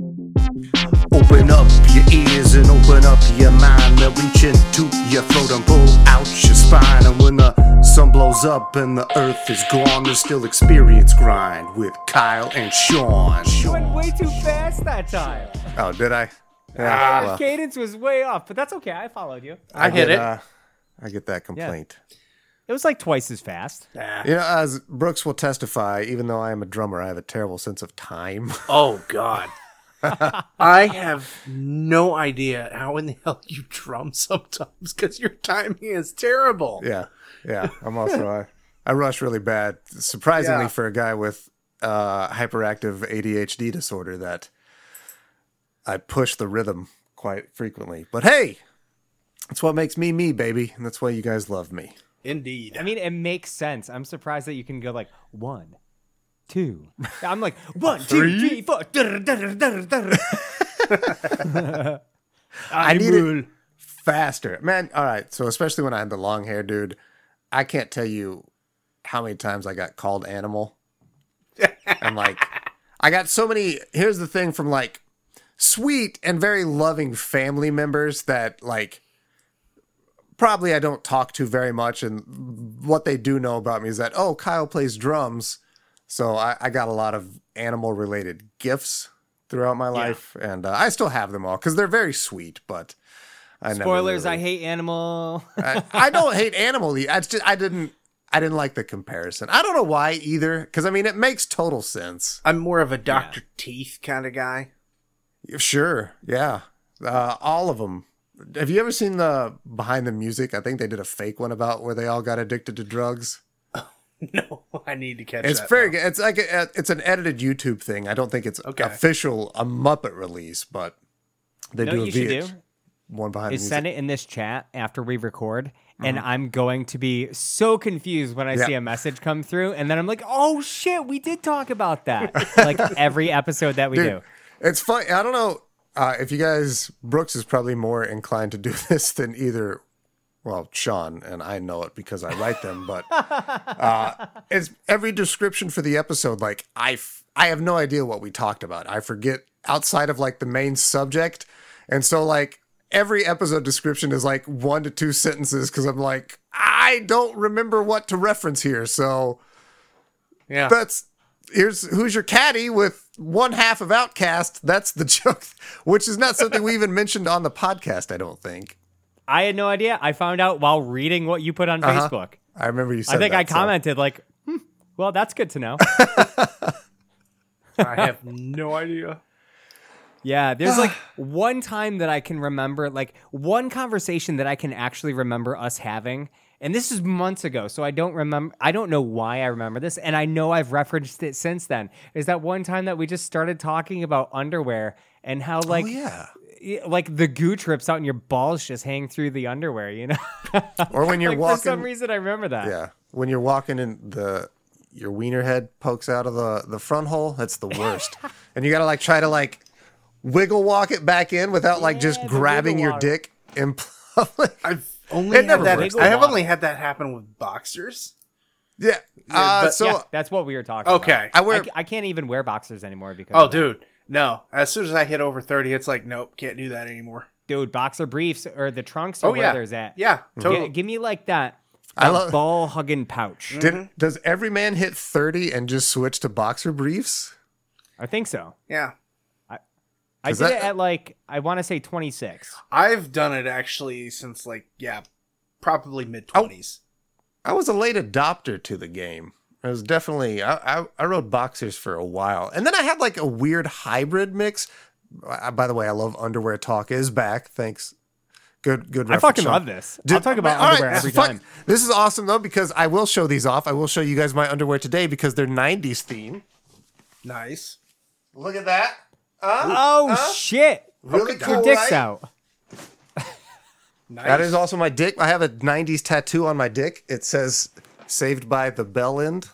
Open up your ears and open up your mind. They'll reach into your throat and pull out your spine. And when the sun blows up and the earth is gone, there's still experience grind with Kyle and Sean. You went way too fast that time. Oh, did I? The Yeah, well, cadence was way off, but that's okay. I followed you. I hit get, it. uh, I get that complaint. It was like twice as fast. Yeah. You know, as Brooks will testify, even though I am a drummer, I have a terrible sense of time. Oh God. I have no idea how in the hell you drum sometimes because your timing is terrible. Yeah, yeah. I'm also I, I rush really bad. Surprisingly, Yeah. for a guy with uh, hyperactive ADHD disorder, that I push the rhythm quite frequently. But hey, that's what makes me me, baby, and that's why you guys love me. Indeed. I mean, it makes sense. I'm surprised that you can go like one, two. I'm like one, two, three, four. Durr. I need it faster, man. All right, so especially when I had the long hair, dude, I can't tell you how many times I got called animal. I'm like, I got so many. Here's the thing from like sweet and very loving family members that like probably I don't talk to very much, and what they do know about me is that oh, Kyle plays drums, so I, I got a lot of animal related gifts throughout my life, and uh, I still have them all because they're very sweet, but. I never Spoilers. really- I hate animal. I, I don't hate animal. I just I didn't I didn't like the comparison. I don't know why either. Because I mean, it makes total sense. I'm more of a Dr. Teeth kind of guy. Sure, yeah, uh, all of them. Have you ever seen the behind the music? I think they did a fake one about where they all got addicted to drugs. No, I need to catch It's that. very now. good. It's like a, it's an edited YouTube thing. I don't think it's Okay. official a Muppet release, but they No, do a you VH do one behind the is send it in this chat after we record, and I'm going to be so confused when I Yeah. see a message come through, and then I'm like, oh shit, we did talk about that. like every episode that we Dude, do. It's fun. I don't know uh, if you guys. Brooks is probably more inclined to do this than either. Well, Sean and I know it because I write them, but uh, it's every description for the episode. Like I, f- I have no idea what we talked about. I forget outside of like the main subject, and so like every episode description is like one to two sentences because I'm like I don't remember what to reference here. So Yeah. that's here's who's your caddy with one half of OutKast. That's the joke, which is not something we even mentioned on the podcast. I don't think. I had no idea. I found out while reading what you put on Uh-huh. Facebook. I remember you said. I think that, I so- commented like, hmm, well, that's good to know. I have no idea. Yeah, there's like one time that I can remember, like one conversation that I can actually remember us having. And this is months ago, so I don't remember. I don't know why I remember this, and I know I've referenced it since then. Is that one time that we just started talking about underwear and how like oh yeah. Y- like the goo trips out and your balls just hang through the underwear, you know? Or when you're like, walking. for some reason, I remember that. yeah, when you're walking and the your wiener head pokes out of the the front hole. That's the worst. and you gotta like try to like wiggle walk it back in without like just Yeah, the grabbing your walk. dick in public. I've only It had never that. I have Wiggle only had that happen with boxers. yeah. Uh, but- so Yeah, that's what we were talking about. Okay. about. I wear. I, I can't even wear boxers anymore because Oh, dude, no. As soon as I hit over thirty, it's like, nope, can't do that anymore. dude, boxer briefs or the trunks or Oh where yeah, there's at. yeah, Gi- totally. give me like that, I love- ball hugging pouch. Mm-hmm. did, does every man hit 30 and just switch to boxer briefs? I think so. yeah, I did that- it at like I want to say 26. I've done it actually since like yeah, probably mid Oh. twenties. I was a late adopter to the game. I was definitely I, I I rode boxers for a while, and then I had like a weird hybrid mix. Uh, by the way, I love underwear talk is back. Thanks. Good good. I reference, fucking Sean. love this. Did- I'll talk about All right, underwear every fuck- time. This is awesome though because I will show these off. I will show you guys my underwear today because they're '90s theme. Nice. Look at that. Oh shit! Really Your cool, dick's right? out. Nice. That is also my dick. I have a '90s tattoo on my dick. It says "Saved by the Bell End."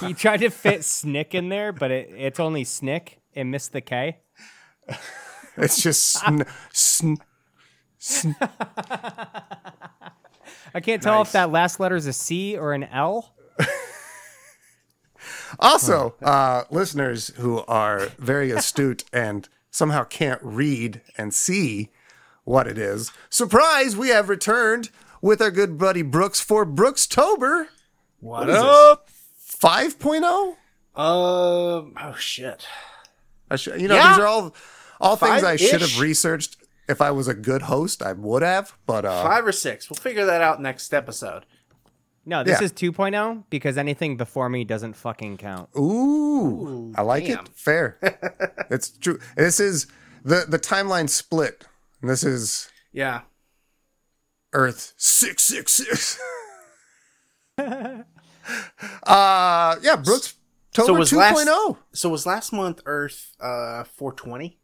He tried to fit snick in there, but it, it's only snick and missed the K. It's just sn- sn- sn- I can't tell Nice. if that last letter is a C or an L. Also, uh, listeners who are very astute and somehow can't read and see what it is, surprise, we have returned with our good buddy Brooks for Brooks Tober what up? 5.0. Um. Oh shit. I should, you know, Yeah. these are all all things I should have researched. If I was a good host, I would have. But uh, Five or six. We'll figure that out next episode. No, this Yeah. is 2.0 because anything before me doesn't fucking count. Ooh, I like damn. it. Fair. it's true. This is the the timeline split. This is Yeah. Earth six six six. Uh yeah, Brooks Tober was 2.0. last- So was last month Earth uh 420?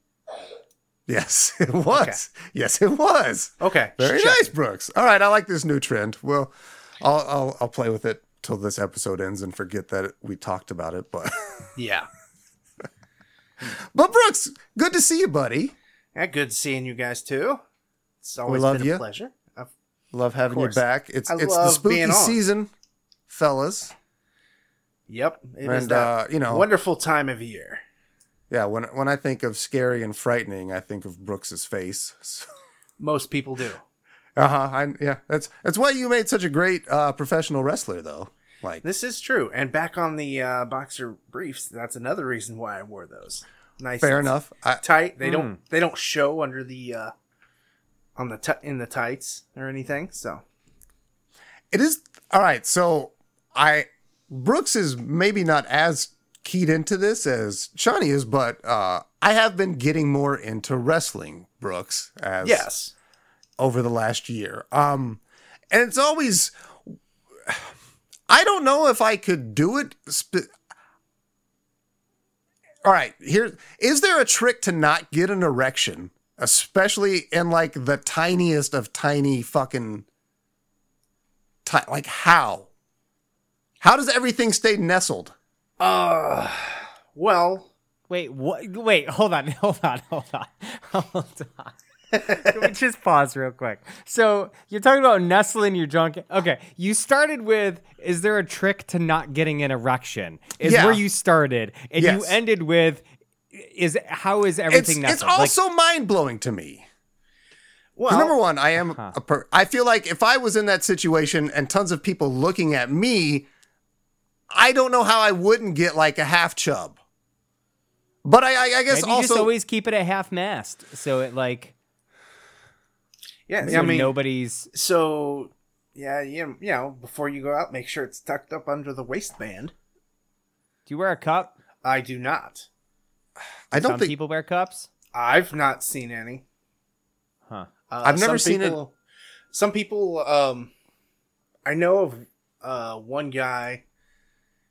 Yes, it was. Yes, it was. Okay. Very just check. nice, Brooks. All right, I like this new trend. Well, I'll I'll, I'll play with it till this episode ends and forget that we talked about it. But Yeah. but Brooks, good to see you, buddy. Yeah, good seeing you guys too. It's always love been you. a pleasure. Love having you back. It's I it's the spooky season, fellas. Yep. It is And, that uh, you know- wonderful time of year. Yeah, when when I think of scary and frightening, I think of Brooks's face. Most people do. Uh huh. Yeah, that's that's why you made such a great uh, professional wrestler, though. Like, This is true. And back on the uh, boxer briefs, that's another reason why I wore those. Nice. fair enough. I, Tight. They don't. They don't show under the uh, on the t- in the tights or anything. So It is all right. So I Brooks is maybe not as keyed into this as Shawnee is, but uh, I have been getting more into wrestling, Brooks, as yes. over the last year. Um, and it's always I don't know if I could do it. Spe- all right, here is there a trick to not get an erection, especially in like the tiniest of tiny fucking ti- like how? How does everything stay nestled? Uh, well, Wait, what? Wait, hold on, hold on, hold on, hold on. Can we just pause real quick? So you're talking about nestling your junk. Okay, you started with, "Is there a trick to not getting an erection?" Is Yeah. where you started, and you ended with, "Is how is everything it's nestled?" Like, also mind blowing to me. well, number one, I am a per- I feel like if I was in that situation and tons of people looking at me, I don't know how I wouldn't get like a half chub. But I, I, I guess maybe you just also always keep it at half mast, so it like, yeah. so I mean, nobody's. so yeah, you you know, before you go out, make sure it's tucked up under the waistband. Do you wear a cup? I do not. I don't Some think people wear cups. I've not seen any. Huh. Uh, I've never some seen it. Some people, um, I know of uh, one guy.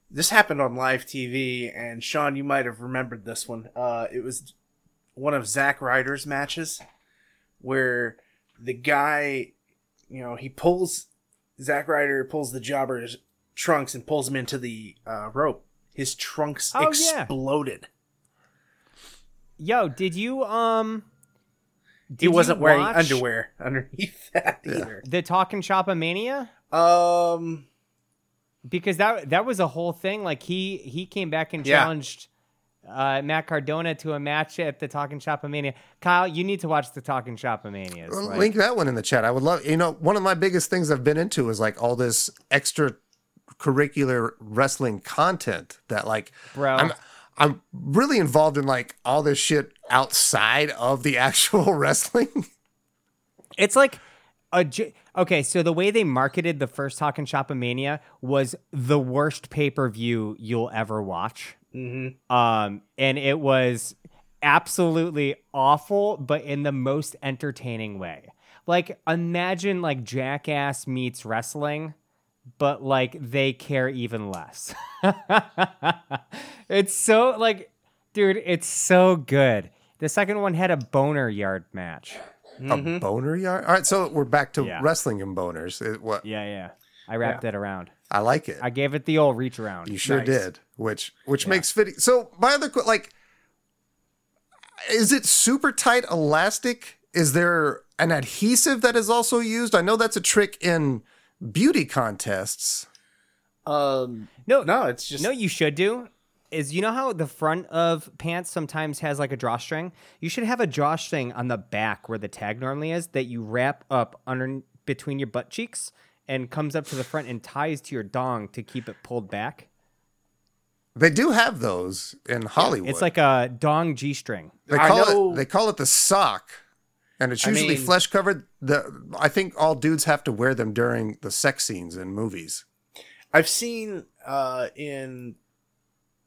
This happened on live TV, and Sean, you might have remembered this one. Uh, it was one of Zack Ryder's matches where the guy, you know, he pulls Zack Ryder pulls the jobber's trunks and pulls him into the uh, rope. His trunks Oh, yeah. Exploded. Yo, did you um? He did you wasn't wearing underwear underneath that Yeah. either. The Talking Shop Mania. Um, because that that was a whole thing. Like he he came back and Yeah. challenged uh, Matt Cardona to a match at the Talking Shop Mania. Kyle, you need to watch the Talking Shop Manias. Well, Like, link that one in the chat. I would love. You know, one of my biggest things I've been into is like all this extra curricular wrestling content that like Bro. I'm I'm really involved in like all this shit outside of the actual wrestling. It's like a j- okay. So the way they marketed the first Talking Shop Mania was the worst pay per view you'll ever watch. Um, and it was absolutely awful, but in the most entertaining way. Like imagine like Jackass meets wrestling, but like they care even less. it's so like, dude, it's so good. The second one had a boner yard match. A mm-hmm. boner yard. All right, so we're back to Yeah. wrestling and boners. It, what Yeah, yeah. I wrapped it around. I like it. I gave it the old reach around. you sure Nice. did. Which which makes fitting. So my other que- like, is it super tight elastic? Is there an adhesive that is also used? I know that's a trick in beauty contests. Um, No, no, it's just No, you should do is you know how the front of pants sometimes has like a drawstring? You should have a drawstring on the back where the tag normally is that you wrap up under between your butt cheeks and comes up to the front and ties to your dong to keep it pulled back. They do have those in Hollywood. It's like a dong G string. they I call know- it they call it the sock, and it's I usually mean- flesh covered. The I think all dudes have to wear them during the sex scenes in movies. I've seen uh in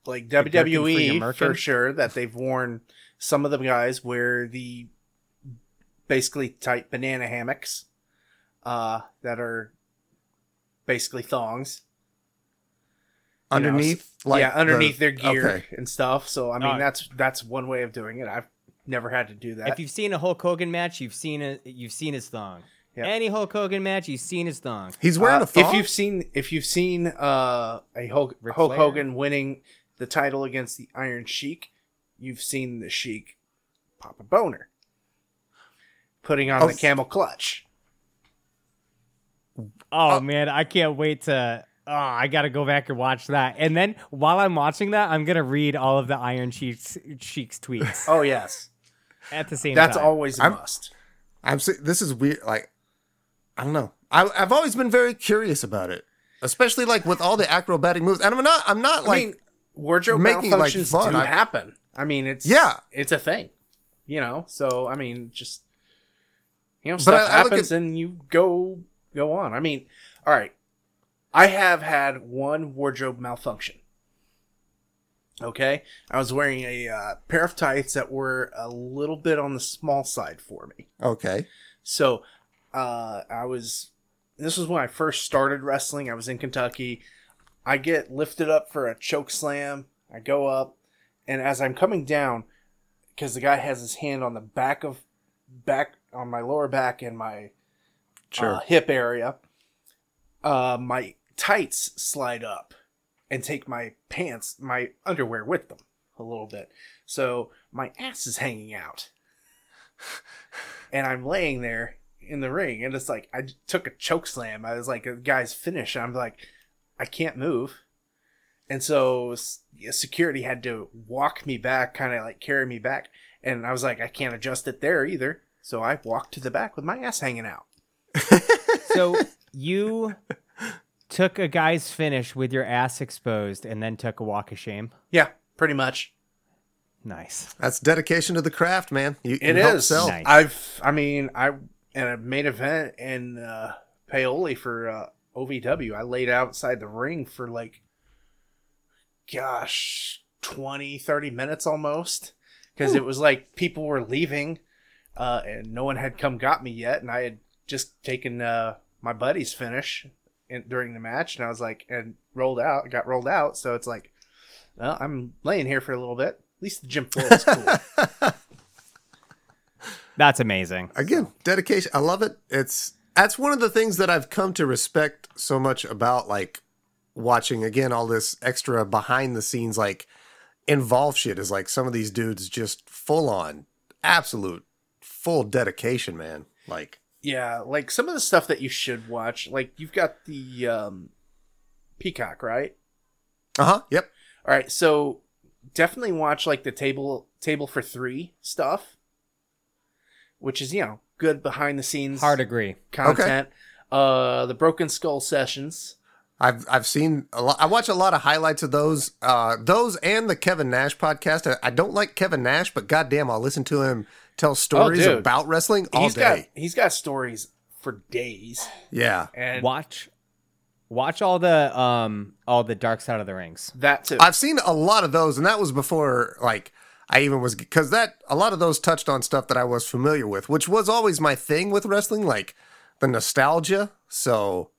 like gherkin for your WWE for, merkin? sure that they've worn some of the guys wear the basically tight banana hammocks uh that are basically thongs. You know, Underneath, yeah, underneath the- their gear Okay. and stuff. So I mean Oh. that's that's one way of doing it. I've never had to do that. If you've seen a Hulk Hogan match, you've seen a, you've seen his thong. Yeah. Any Hulk Hogan match, you've seen his thong. He's wearing Uh, a thong. If you've seen if you've seen uh, a Hulk, Ric Hulk Flair? Hogan winning the title against the Iron Sheik, you've seen the Sheik pop a boner, putting on Oh, the camel clutch. Oh man, I can't wait to. Oh, I gotta go back and watch that. And then while I'm watching that, I'm gonna read all of the Iron Sheik's Sheik's tweets Oh yes, at the same that's time. always a I'm- must. I'm se- this is weird. Like, I don't know. I, I've always been very curious about it, especially like with all the acrobatic moves. And I'm not. I'm not I like. mean, wardrobe making it, like, fun. do I- happen. I mean, it's Yeah. it's a thing, you know. So I mean, just you know, stuff I- I look happens and you go go on. I mean, all right, I have had one wardrobe malfunction. Okay, I was wearing a uh, pair of tights that were a little bit on the small side for me. okay. So uh, I was. This was when I first started wrestling. I was in Kentucky. I get lifted up for a choke slam. I go up, and as I'm coming down, because the guy has his hand on the back of back on my lower back and my Sure. uh, hip area, uh, my tights slide up and take my pants, my underwear with them a little bit. So my ass is hanging out. and I'm laying there in the ring, and it's like I took a choke slam. I was like a guy's finish. And I'm like, I can't move. And so security had to walk me back, kind of like carry me back. And I was like, I can't adjust it there either. So I walked to the back with my ass hanging out. so you took a guy's finish with your ass exposed and then took a walk of shame. Yeah, pretty much. Nice. That's dedication to the craft, man. You, It you is. Nice. I've, I mean, I in a main event in uh, Paoli for uh, OVW. I laid outside the ring for like, gosh, 20, 30 minutes almost, because it was like people were leaving, uh, and no one had come got me yet, and I had just taken uh, my buddy's finish in, during the match, and I was like, and rolled out, got rolled out. So it's like, well, I'm laying here for a little bit. At least the gym floor is cool. That's amazing. Again, dedication. I love it. It's that's one of the things that I've come to respect so much about like watching again all this extra behind the scenes like involved shit is like some of these dudes just full on absolute full dedication, man. Like Yeah, like some of the stuff that you should watch, like you've got the um Peacock, right? uh-huh. Yep. All right, so definitely watch like the table table for 3 stuff, which is, you know, good behind the scenes Hard agree. content. Uh the Broken Skull sessions. I've I've seen a lot. I watch a lot of highlights of those, uh, those and the Kevin Nash podcast. I, I don't like Kevin Nash, but goddamn, I'll listen to him tell stories dude. about wrestling all He's day. got he's got stories for days. yeah, And Watch watch all the um all the dark side of the rings. that too. I've seen a lot of those, and that was before like I even was because that a lot of those touched on stuff that I was familiar with, which was always my thing with wrestling, like the nostalgia. So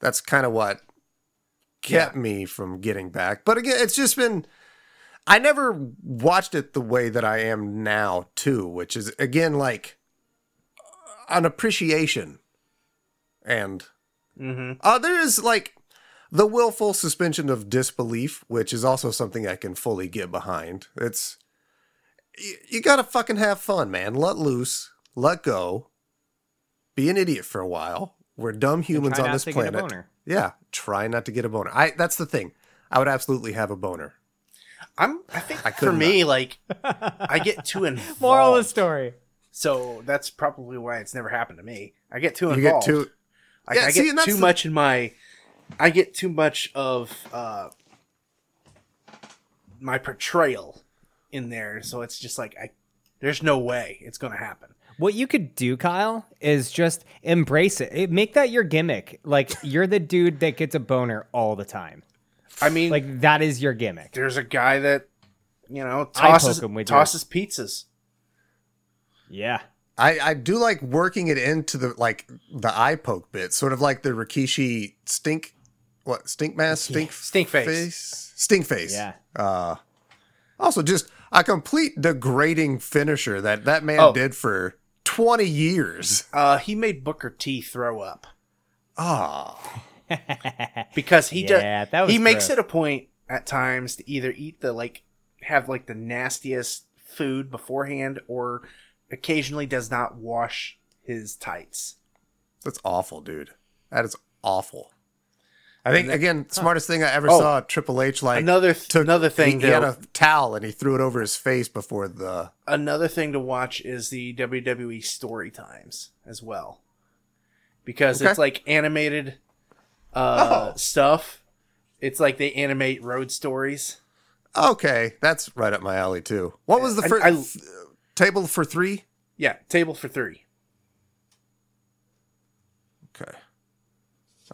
that's kind of what kept me from getting back. But again, it's just been. I never watched it the way that I am now, too, which is again like an appreciation. And hmm uh, there is like the willful suspension of disbelief, which is also something I can fully get behind. It's you, you gotta fucking have fun, man. Let loose, let go, be an idiot for a while. We're dumb humans Try on not this to get a planet. boner. Yeah, try not to get a boner. I that's the thing. I would absolutely have a boner. I'm. I think I for could me, like, I get too involved. Moral of the story. So that's probably why it's never happened to me. I get too involved. You get too Like, Yeah, I see, get and too the- much in my. I get too much of uh, my portrayal in there, so it's just like I. There's no way it's gonna happen. What you could do, Kyle, is just embrace it. it. Make that your gimmick. Like you're the dude that gets a boner all the time. I mean, Like that is your gimmick. there's a guy that you know Eye tosses him with your- tosses pizzas. Yeah. I, I do like working it into the like the eye poke bit, sort of like the Rikishi stink what stink mask stink Stink face. stink face. Yeah. Uh, also, just a complete degrading finisher that that man Oh. did for twenty years. Uh, he made Booker T throw up Ah, because he Yeah, does. that was he makes gross. it a point at times to either eat the like have like the nastiest food beforehand, or occasionally does not wash his tights. that's awful, dude. That is awful. I think again, smartest thing I ever Oh. saw. Triple H like Another th- took another thing He, he had a towel and he threw it over his face before the. Another thing to watch is the WWE story times as well, because Okay. it's like animated uh, Oh. stuff. It's like they animate road stories. Okay, that's right up my alley too. What was the I- first I- th- table for three? Yeah, table for three. Okay,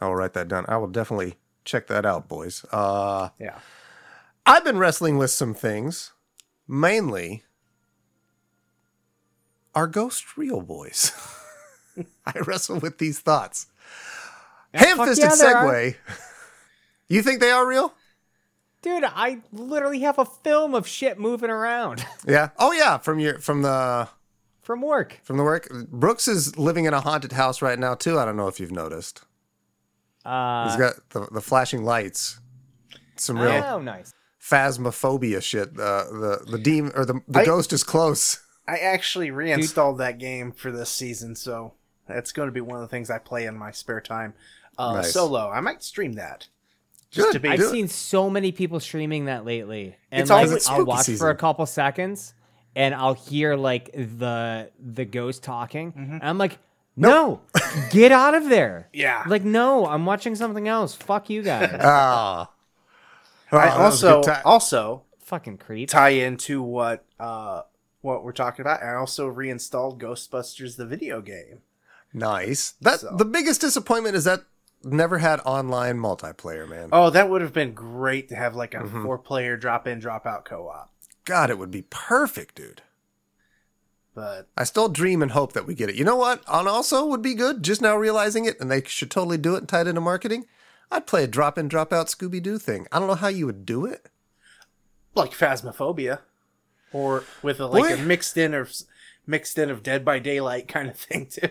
I will write that down. I will definitely check that out, boys. Uh, Yeah. I've been wrestling with some things, mainly. Are ghosts real, boys? I wrestle with these thoughts. Ham-fisted yeah, segue. You think they are real? Dude, I literally have a film of shit moving around Yeah. Oh yeah, from your from the from work. from the work. Brooks is living in a haunted house right now too. I don't know if you've noticed. Uh, He's got the, the flashing lights. Some real oh, nice. phasmophobia shit. Uh, the the demon or the the I- ghost is close. I actually reinstalled that game for this season, so that's going to be one of the things I play in my spare time. Uh, Nice. Solo. I might stream that. Just Good. to be I've do it. seen so many people streaming that lately, and It's like always I'll spooky watch for a couple seconds, and I'll hear like the the ghost talking, Mm-hmm. and I'm like, no, get out of there. Yeah. Like, no, I'm watching something else. Fuck you guys. Ah. Oh, I that was a also also Fucking creep. tie into what uh what we're talking about. I also reinstalled Ghostbusters the video game. nice. That So- the biggest disappointment is that never had online multiplayer, man. Oh, that would have been great to have like a Mm-hmm. four player drop in drop out co op. God, it would be perfect, dude. But I still dream and hope that we get it. You know what? On also would be good. Just now realizing it, and they should totally do it and tie it into marketing. I'd play a drop in, drop out Scooby Doo thing. I don't know how you would do it. like Phasmophobia, or with a, like a mixed in of mixed in of Dead by Daylight kind of thing too.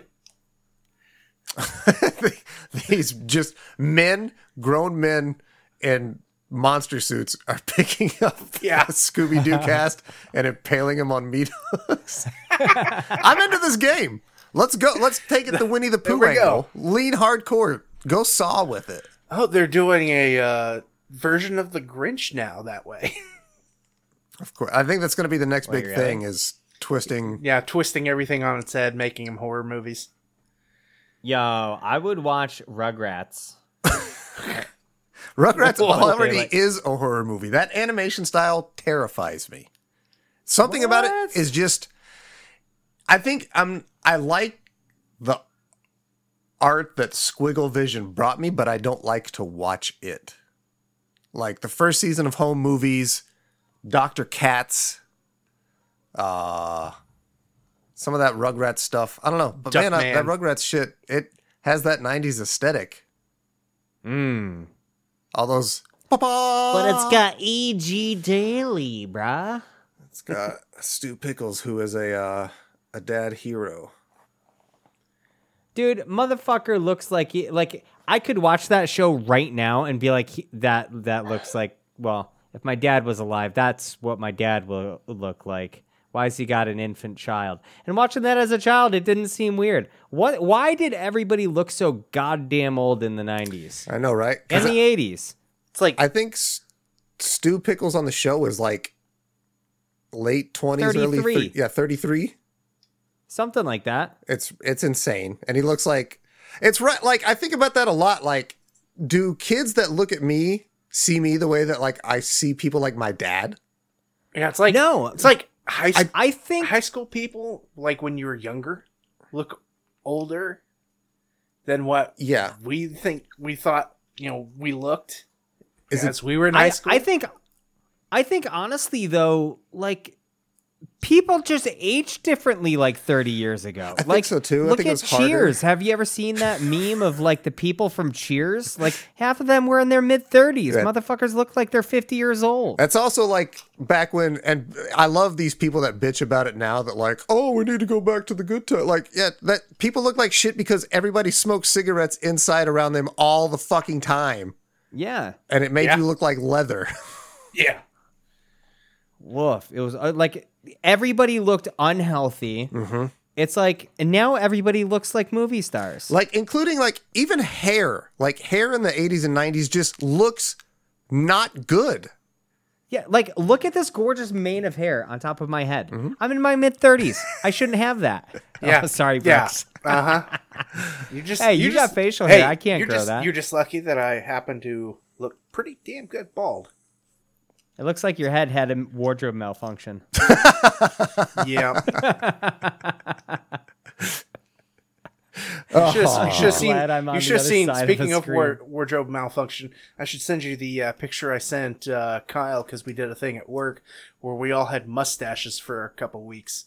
These just men, grown men in monster suits are picking up Yeah. Scooby Doo cast and impaling them on meat hooks. I'm into this game. Let's go. Let's take it the Winnie the Pooh we angle. Lean hardcore. Go saw with it. Oh, they're doing a uh, version of the Grinch now that way. Of course. I think that's going to be the next big really? thing is twisting. yeah, twisting everything on its head, making them horror movies. Yo, I would watch Rugrats. Rugrats already like- is a horror movie. That animation style terrifies me. Something about it is just I think I'm I like the art that Squigglevision brought me, but I don't like to watch it. Like the first season of Home Movies, Dr. Katz, uh some of that Rugrats stuff. I don't know. But man, I, that Duckman. Rugrats shit, it has that 90s aesthetic. Mm. All those but But it's got E.G. Daily, bruh. It's got Stu Pickles, who is a uh, a dad hero. Dude, motherfucker looks like he, like I could watch that show right now and be like he, that that looks like well, if my dad was alive, that's what my dad will look like Why has he got an infant child? And watching that as a child, it didn't seem weird. What? Why did everybody look so goddamn old in the '90s I know, right? In the '80s? It's like I think S- Stu Pickles on the show was like late twenties, early 33. 30, yeah, thirty three. Something like that. It's it's insane, and he looks like it's right. Like I think about that a lot. Like, do kids that look at me see me the way that like I see people like my dad? yeah, it's like No. it's like high s- I think high school people like when you were younger look older than what Yeah, we think we thought you know we looked Is it- as we were in high I, school. I think I think honestly though, like people just age differently like 30 years ago. I think like so, too. I Look think it at was harder. Cheers. Have you ever seen that meme of like the people from Cheers? Like half of them were in their mid 30s. Yeah. Motherfuckers look like they're 50 years old. That's also like back when, and I love these people that bitch about it now that like, oh, we need to go back to the good time. Like, yeah, that people look like shit because everybody smokes cigarettes inside around them all the fucking time, Yeah. and it made Yeah. you look like leather. yeah. Woof. It was uh, like everybody looked unhealthy. Mm-hmm. It's like, and now everybody looks like movie stars. like, including like even hair, like hair in the 80s and 90s just looks not good. Yeah, like look at this gorgeous mane of hair on top of my head. Mm-hmm. I'm in my mid 30s. I shouldn't have that. Yeah. Oh, sorry, Yeah. Uh huh. You just Hey, you you're got just- facial hey, hair. I can't grow just, that. You're just lucky that I happen to look pretty damn good bald. It looks like your head had a wardrobe malfunction. Yeah. You should have, you should have seen. Glad I'm on You the should have other seen. side of Speaking the of, war, screen. wardrobe malfunction, I should send you the uh, picture I sent uh, Kyle because we did a thing at work where we all had mustaches for a couple weeks.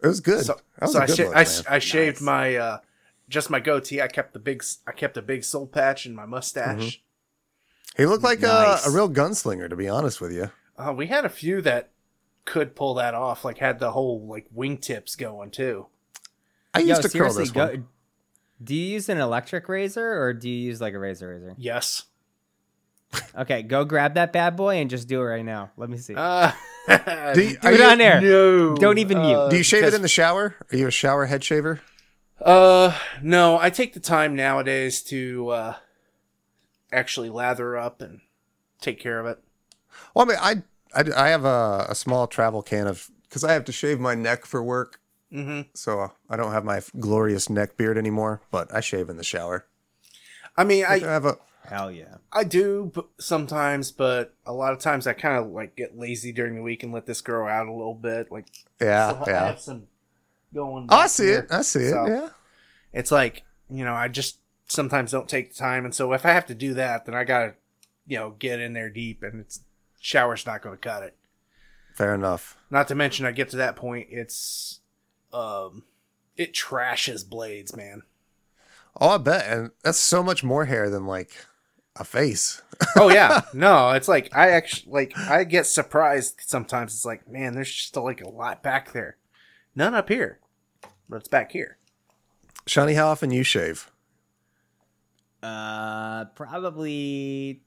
It was good. So, that was so a I, good sha- look, I, man. I shaved my uh, just my goatee. I kept the big. s- I kept a big soul patch in my mustache. He looked like Nice. a, a real gunslinger, to be honest with you. Uh, we had a few that could pull that off. Like had the whole like wingtips going too. I used Yo, to curl seriously, this go, one. do you use an electric razor or do you use like a razor razor? Yes. Okay, go grab that bad boy and just do it right now. Let me see. Uh, Do you, do are it you- on air. no. Don't even mute. Uh, do you shave it in the shower? Are you a shower head shaver? Uh, no. I take the time nowadays to uh, actually lather up and take care of it. Well, I mean, I I, I have a, a small travel can of because I have to shave my neck for work, hmm so I don't have my glorious neck beard anymore. But I shave in the shower. I mean, I I have a Hell yeah. I do b- sometimes, but a lot of times I kind of like get lazy during the week and let this grow out a little bit. Like, yeah so I yeah. have some going. Oh, I see here. it. I see it. So- Yeah. it's like you know i just sometimes don't take the time. And so if i have to do that then i gotta you know get in there deep and it's shower's not gonna cut it. Fair enough. not to mention i get to that point it's um it trashes blades man. Oh, I bet, and that's so much more hair than like a face. oh yeah. No it's like i actually like i get surprised sometimes. It's like man there's just like a lot back there. None up here but it's back here. Shawnee, how often you shave? Uh, probably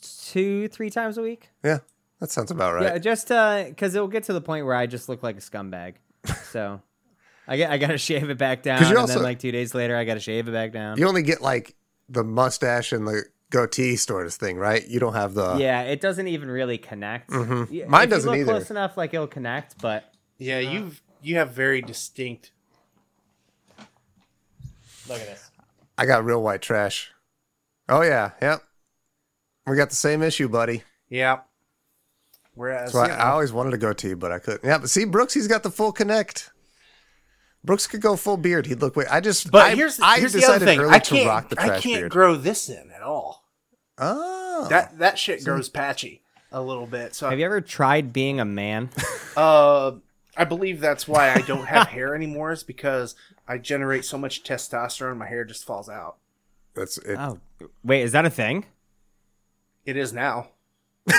two, three times a week. Yeah, that sounds about right. Yeah, right. just uh, because it'll get to the point where I just look like a scumbag. So, I get I gotta shave it back down, you and also- then like two days later, I gotta shave it back down. You only get like the mustache and the goatee sort of thing, right? You don't have the. yeah, it doesn't even really connect. Mm-hmm. Yeah, Mine if doesn't look either. Close enough, like it'll connect, but yeah you've you have very distinct look at this. I got real white trash. Oh yeah, yep. We got the same issue, buddy. yeah whereas So I, you I always wanted a goatee, but I couldn't. Yeah, but see, Brooks, he's got the full connect. Brooks could go full beard. He'd look. Way, I just. But I, here's, I here's the decided other thing. early I to rock can't, the I trash can't beard. grow this in at all. oh, That that shit grows patchy a little bit. So Have you ever tried being a man? uh, I believe that's why I don't have hair anymore. Is because I generate so much testosterone, my hair just falls out. that's it. oh, wait, is that a thing? It is now.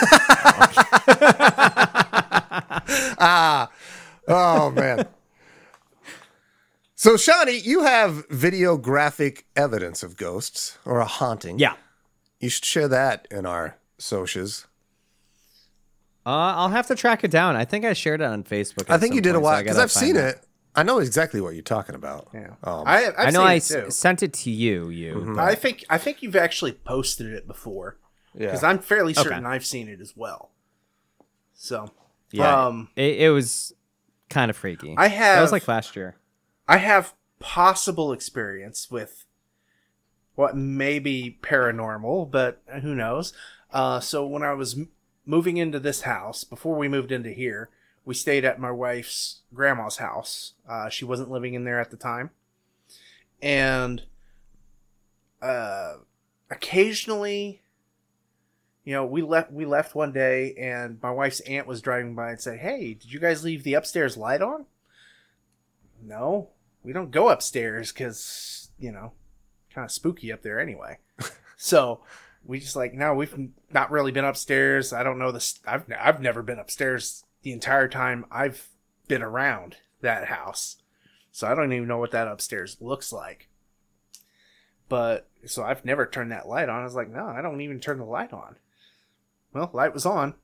ah, oh man. So, Shawnee, you have videographic evidence of ghosts or a haunting. Yeah. You should share that in our socials. Uh, I'll have to track it down. I think I shared it on Facebook. I think you did a point, so while I because gotta I've seen it. I know exactly what you're talking about. Yeah, Um, I, I've I know seen I it s- sent it to you. You. Mm-hmm. I think I think you've actually posted it before yeah. because I'm fairly certain Okay. I've seen it as well. So yeah. um, it, it was kind of freaky. I That have was like last year. I have possible experience with what may be paranormal, but who knows. Uh, so when I was m- moving into this house, before we moved into here, we stayed at my wife's grandma's house. Uh, she wasn't living in there at the time, and uh, occasionally, you know, we left. We left one day, and my wife's aunt was driving by and said, "Hey, did you guys leave the upstairs light on?" No, we don't go upstairs because you know, kind of spooky up there anyway. so we just like no, we've not really been upstairs. I don't know this. I've I've never been upstairs the entire time I've been around that house, so I don't even know what that upstairs looks like. But so I've never turned that light on. I was like, no, I don't even turn the light on. Well, light was on,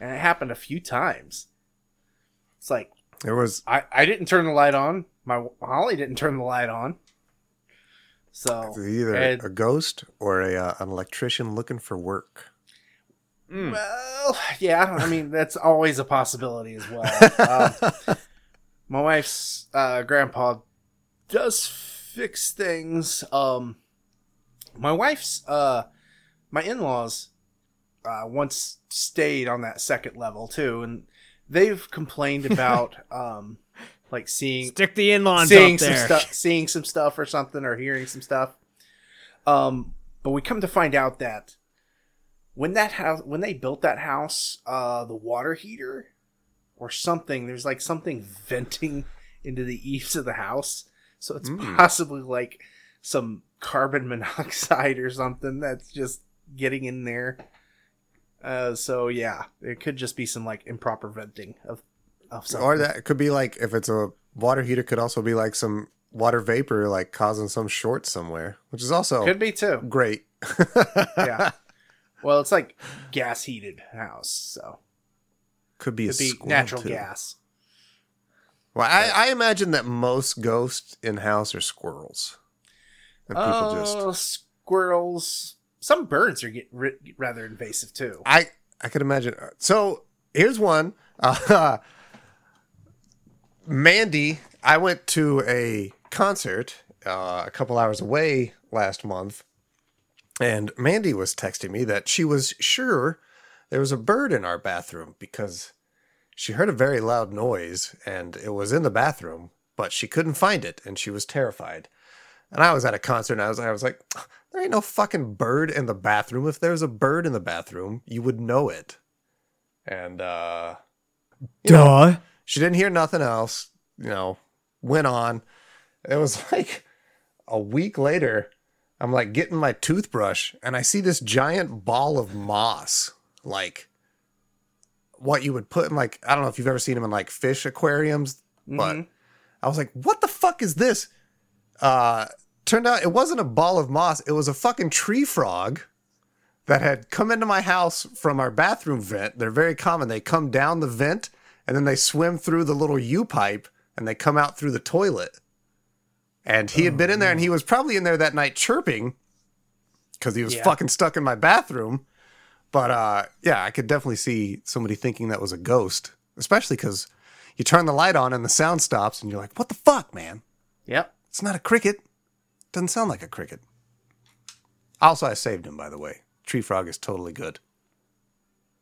and it happened a few times. It's like it was I, I didn't turn the light on. My Holly didn't turn the light on. So either and- a ghost or a uh, an electrician looking for work. Mm. well, yeah. I I mean, that's always a possibility as well. um, my wife's uh, grandpa does fix things. Um, my wife's uh, my in laws uh, once stayed on that second level too, and they've complained about um, like seeing Stick the seeing some stuff, seeing some stuff or something, or hearing some stuff. Um, but we come to find out that when that house, when they built that house, uh, the water heater or something, there's like something venting into the eaves of the house, so it's Mm. possibly like some carbon monoxide or something that's just getting in there. Uh, so yeah, it could just be some like improper venting of of something. or that could be like if it's a water heater, could also be like some water vapor, like causing some short somewhere, which is also could be too. great. yeah. Well, it's like gas heated house, so could be a could be natural too. gas. Well, I, I imagine that most ghosts in house are squirrels. And people just Oh, squirrels. Some birds are get ri- rather invasive too. I I could imagine. So here's one. Uh, Mandy, I went to a concert uh, a couple hours away last month, and Mandy was texting me that she was sure there was a bird in our bathroom because she heard a very loud noise and it was in the bathroom, but she couldn't find it and she was terrified. And I was at a concert and I was I was like, there ain't no fucking bird in the bathroom. If there was a bird in the bathroom, you would know it. And uh you know, Duh. She didn't hear nothing else, you know, went on. It was like a week later, I'm like getting my toothbrush and I see this giant ball of moss, like what you would put in like I don't know if you've ever seen them in like fish aquariums, but Mhm. I was like, what the fuck is this? Uh turned out it wasn't a ball of moss, it was a fucking tree frog that had come into my house from our bathroom vent. They're very common. They come down the vent and then they swim through the little U pipe and they come out through the toilet. And he had been in there and he was probably in there that night chirping because he was Yeah. fucking stuck in my bathroom. But uh, yeah, I could definitely see somebody thinking that was a ghost, especially because you turn the light on and the sound stops and you're like, what the fuck, man? Yep. It's not a cricket. Doesn't sound like a cricket. Also, I saved him, by the way. Tree frog is totally good.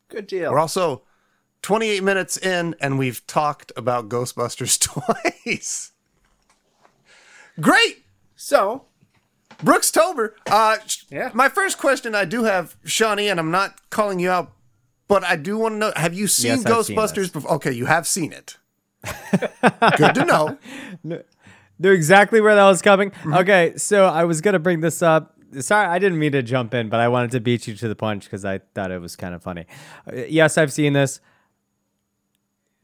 Good deal. We're also 28 minutes in, and we've talked about Ghostbusters twice. Great, so Brooks Tober. Uh, Yeah. My first question I do have, Shawnee, and I'm not calling you out, but I do want to know: Have you seen Yes, I've seen Ghostbusters before? Okay, you have seen it. good to know. Knew exactly where that was coming. Mm-hmm. Okay, so I was gonna bring this up. Sorry, I didn't mean to jump in, but I wanted to beat you to the punch because I thought it was kind of funny. Uh, yes, I've seen this,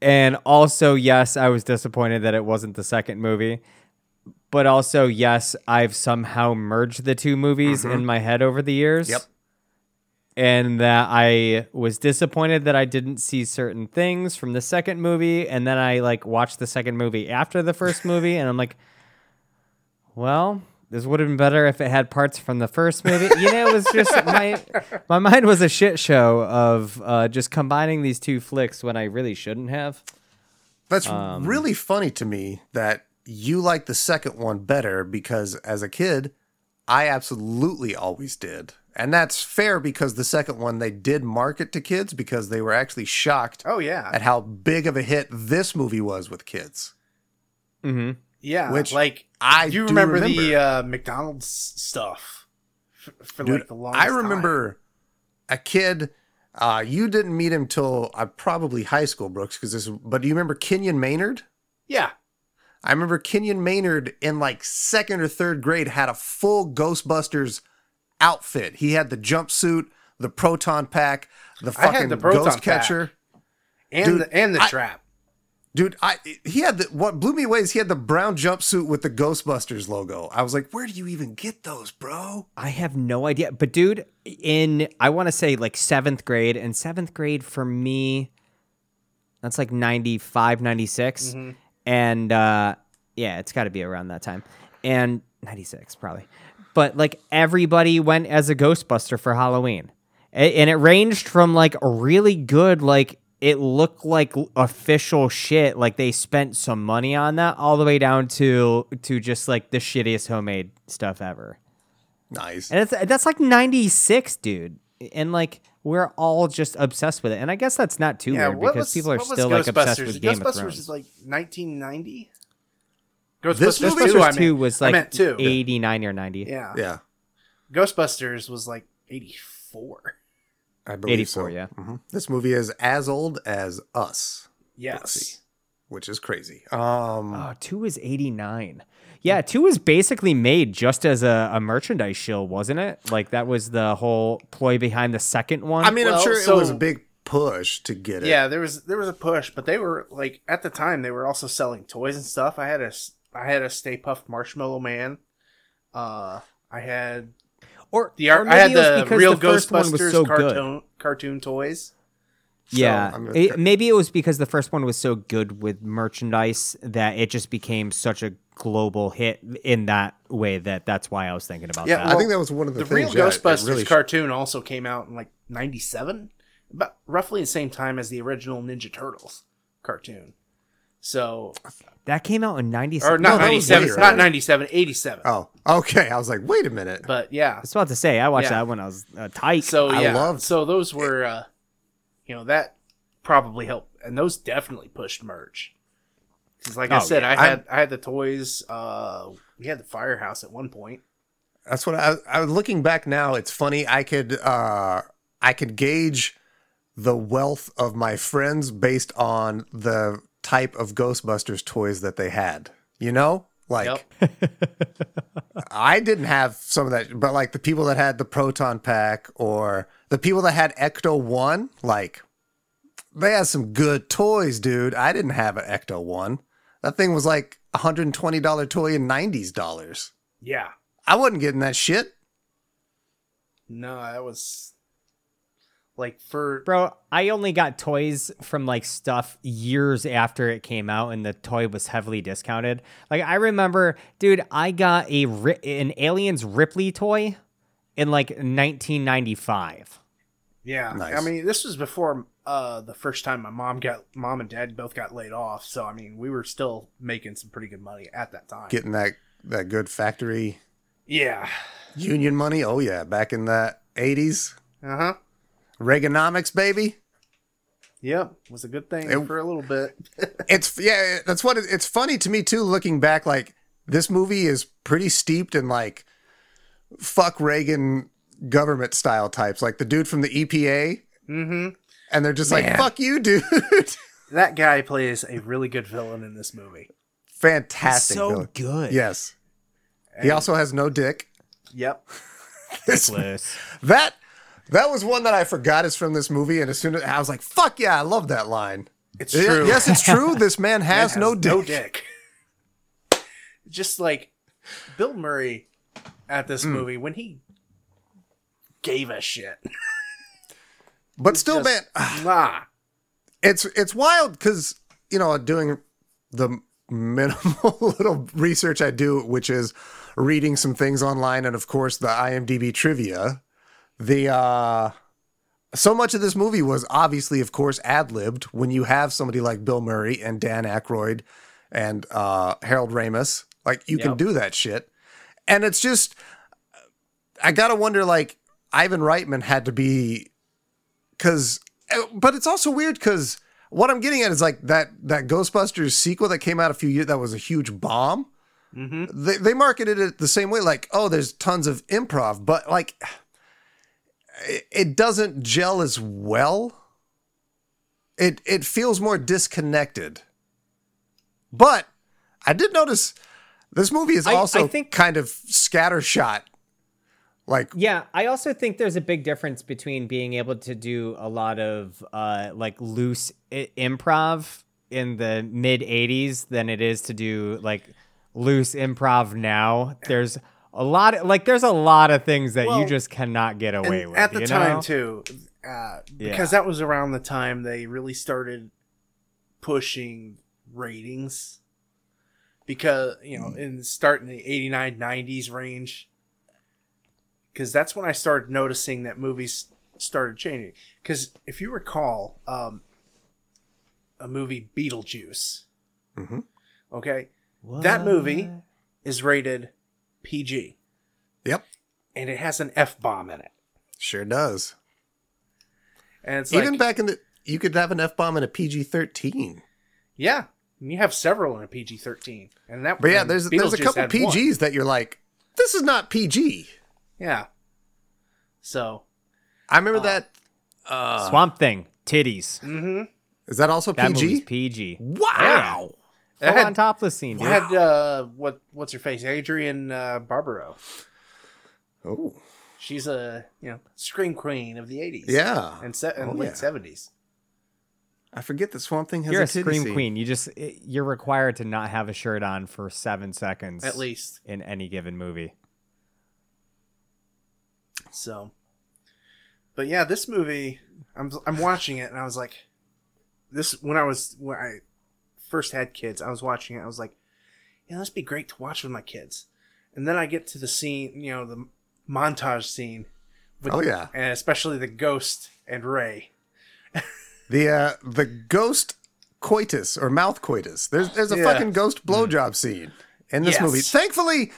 and also yes, I was disappointed that it wasn't the second movie. But also, yes, I've somehow merged the two movies in my head over the years. Mm-hmm. Yep. and that I was disappointed that I didn't see certain things from the second movie, and then I like watched the second movie after the first movie, and I'm like, well, this would have been better if it had parts from the first movie. You know, it was just my my mind was a shit show of uh, just combining these two flicks when I really shouldn't have. That's Um, really funny to me that you like the second one better because as a kid, I absolutely always did. And that's fair because the second one they did market to kids because they were actually shocked Oh yeah, at how big of a hit this movie was with kids. Mm-hmm. Yeah. which like I you do remember, remember. the uh, McDonald's stuff for, for Dude, like the longest I remember a kid. Uh, you didn't meet him till uh, probably high school, Brooks. Because this, but do you remember Kenyon Maynard? Yeah, I remember Kenyon Maynard in like second or third grade had a full Ghostbusters outfit. He had the jumpsuit, the proton pack, the fucking the proton ghost catcher. and Dude, the, and the I- trap. Dude, I he had the what blew me away is he had the brown jumpsuit with the Ghostbusters logo. I was like, where do you even get those, bro? I have no idea. But dude, in I want to say like seventh grade, and seventh grade for me, that's like 95, 96. And uh, yeah, it's got to be around that time. And 96, probably. But like everybody went as a Ghostbuster for Halloween. And it ranged from like a really good, like it looked like official shit, like they spent some money on that, all the way down to to just like the shittiest homemade stuff ever. Nice. And it's that's like 96, dude. And like we're all just obsessed with it. And I guess that's not too Yeah, weird because was, people are still like obsessed with Game Ghostbusters of Thrones. is like 1990. Ghostbusters, This movie? 2, I Ghostbusters 2 meant. was I like meant 2. 89 or 90. Yeah. Yeah, Ghostbusters was like 84. I believe 84, so. yeah. Mhm. This movie is as old as us, Yes. which is crazy. Um, Oh, 2 is 89. Yeah, 2 was basically made just as a, a merchandise shill, wasn't it? Like that was the whole ploy behind the second one. I mean, I'm sure so- it was a big push to get it. Yeah, there was there was a push, but they were like at the time they were also selling toys and stuff. I had a I had a Stay Puft Marshmallow Man. Uh, I had or the or art. I had maybe it was the because real the first one was Ghostbusters so good. cartoon cartoon toys. So, yeah, It- maybe it was because the first one was so good with merchandise that it just became such a global hit in that way that that's why I was thinking about Yeah, that. I think that was one of the, The things. real Ghostbusters really sh- cartoon also came out in like '97, about roughly the same time as the original Ninja Turtles cartoon. So, that came out in '97. or not No, '97, later. not '97, '87. Oh, okay. I was like, wait a minute. But yeah, I was about to say I watched Yeah. that when I was uh, tight. So I yeah, loved- so those were, uh, you know, that probably helped, and those definitely pushed merch. Because, like I Oh, said, yeah. I had I had the toys. Uh, we had the firehouse at one point. That's what I, I was looking back now. It's funny. I could uh I could gauge the wealth of my friends based on the type of Ghostbusters toys that they had. You know, like Yep. I didn't have some of that, but like the people that had the proton pack or the people that had Ecto One, like they had some good toys, dude. I didn't have an Ecto One. That thing was like a hundred and twenty dollar toy in nineties dollars. Yeah. I wasn't getting that shit. No, that was like for Bro, I only got toys from like stuff years after it came out and the toy was heavily discounted. Like I remember, dude, I got a an Aliens Ripley toy in like 1995. yeah. Nice. I mean, this was before uh the first time my mom got mom and dad both got laid off. So I mean, we were still making some pretty good money at that time. Getting that that good factory yeah. union money. Oh yeah, back in the eighties. Uh huh. Reaganomics, baby. Yep. Was a good thing It- for a little bit. It's yeah, that's what it, it's funny to me too. Looking back, like this movie is pretty steeped in like fuck Reagan government style types, like the dude from the EPA, mm-hmm. and they're just like fuck you, dude. That guy plays a really good villain in this movie. Fantastic. so villain. good. Yes. He also has no dick. Yep. This- that that was one that I forgot is from this movie, and as soon as I was like, "Fuck yeah, I love that line." It's Yeah, true. Yes, it's true. This man has, no dick. No dick. Just like Bill Murray at this hmm. movie when he gave a shit. But still, just- man, Nah. it's it's wild because you know doing the minimal little research I do, which is reading some things online, and of course the IMDb trivia. The uh, so much of this movie was obviously, of course, ad libbed. When you have somebody like Bill Murray and Dan Aykroyd and uh, Harold Ramis, like you can do that shit, and it's just I gotta wonder, like Ivan Reitman had to be because but it's also weird because what i'm getting at is like that that ghostbusters sequel that came out a few years that was a huge bomb. They, they marketed it the same way like oh there's tons of improv but like it, doesn't gel as well. It it feels more disconnected. But i did notice this movie is I- also I think- kind of scattershot. Like Yeah, I also think there's a big difference between being able to do a lot of uh, like loose I- improv in the mid 80s than it is to do like loose improv now. There's a lot of like there's a lot of things that Well, you just cannot get away with at the time know? too, uh, Yeah. because that was around the time they really started pushing ratings. Because you know, in starting the 89, 90s range, because that's when I started noticing that movies started changing. Because if you recall, um, a movie Beetlejuice, Mhm. okay, that movie is rated PG, yep and it has an F bomb in it, sure does and it's Even like, back in the, you could have an F bomb in a PG thirteen. Yeah, and you have several in a PG thirteen, and that. But yeah, and there's there's a couple had one. PGs that you're like, this is not PG. Yeah. So. I remember that. Uh, Swamp Thing, titties. Mm-hmm. is that also That PG? PG. Wow. It Full had- on topless scene, You dude. had uh, what? What's her face? Adrienne uh, Barbaro. Oh She's a you know scream queen of the '80s. yeah. and, se- and Oh, late yeah. '70s. I forget that Swamp Thing has You're a titty scream scene. queen. You just it- you're required to not have a shirt on for seven seconds At least. in any given movie. So. But yeah, this movie, I'm I'm watching it, and I was like, this when I was when I first had kids, I was watching it. I was like, yeah, this would be great to watch with my kids. And then I get to the scene, you know, the montage scene. With, Oh, yeah. and especially the ghost and Ray. The uh, the ghost coitus or mouth coitus. There's there's a Yeah. fucking ghost blowjob scene in this Yes. movie. Thankfully,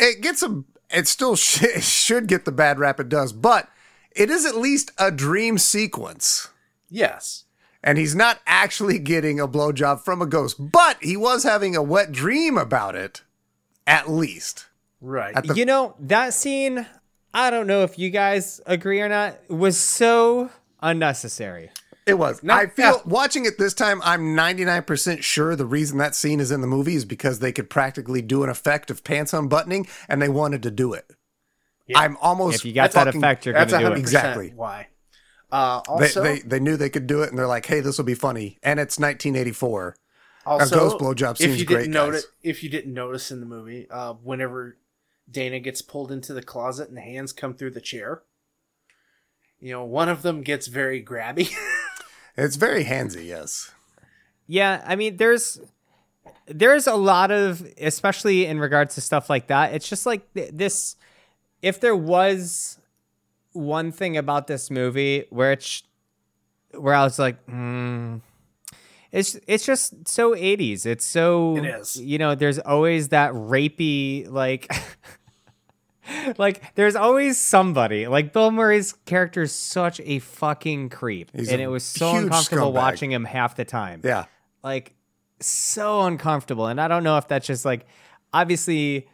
it gets a. It still sh- it should get the bad rap it does, but it is at least a dream sequence. Yes. And he's not actually getting a blowjob from a ghost, but he was having a wet dream about it, at least. Right. At the- you know that scene. I don't know if you guys agree or not. Was so unnecessary. It was. Not- I feel yeah. watching it this time, I'm 99% sure the reason that scene is in the movie is because they could practically do an effect of pants unbuttoning and they wanted to do it. Yeah. I'm almost. If you got that fucking- effect, you're gonna do it. Exactly. why. Uh, They, also, they, they knew they could do it and they're like, hey, this will be funny. And it's 1984. also a ghost blowjob if scene's you great, didn't guys. notice, if you didn't notice in the movie, uh, whenever Dana gets pulled into the closet and the hands come through the chair, you know, one of them gets very grabby. It's very handsy, yes. Yeah, I mean, there's there's a lot of, especially in regards to stuff like that. It's just like th- this. If there was one thing about this movie where it's where I was like, hmm. It's it's just so 80s. It's so It is. You know, there's always that rapey like like there's always somebody. Like Bill Murray's character is such a fucking creep. He's and it was so uncomfortable scumbag. watching him half the time Yeah. like so uncomfortable and i don't know if that's just like obviously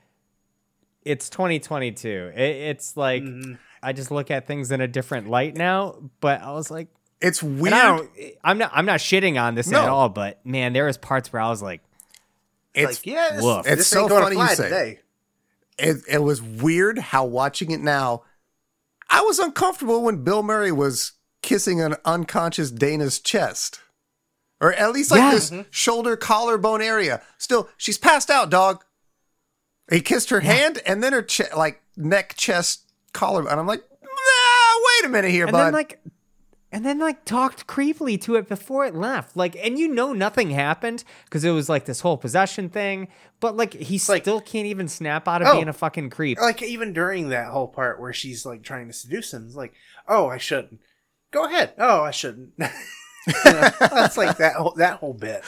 it's 2022 it, it's like Mm-hmm. I just look at things in a different light now but i was like It's weird. I am not i'm not shitting on this No. at all but man there was parts where i was like It's like, yeah, this, woof. It's ain't so funny you say. today. it, it was weird how watching it now, I was uncomfortable when Bill Murray was kissing an unconscious Dana's chest. Or at least like Yeah. this mm-hmm. shoulder collarbone area. Still, she's passed out, dog. He kissed her hand and then her che- like neck, chest, collar. And I'm like, nah, wait a minute here, and bud. then like and then like talked creepily to it before it left. Like, and you know nothing happened because it was like this whole possession thing. But like he like- still can't even snap out of Oh. being a fucking creep. Like even during that whole part where she's like trying to seduce him, it's like, oh, I shouldn't. Go ahead. Oh, I shouldn't. That's like that whole that whole bit.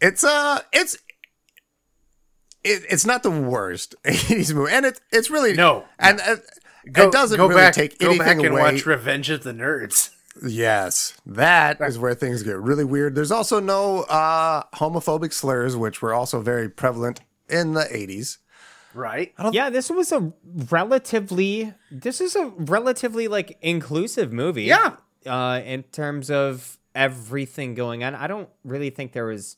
It's uh, it's it, it's not the worst '80s movie, and it's it's really No. and uh, Go, it doesn't go really back, take go anything back and away. watch Revenge of the Nerds. Yes, that is where things get really weird. There's also no uh, homophobic slurs, which were also very prevalent in the 80s. Right? yeah, this was a relatively this is a relatively like inclusive movie. Yeah. Uh in terms of everything going on. I don't really think there was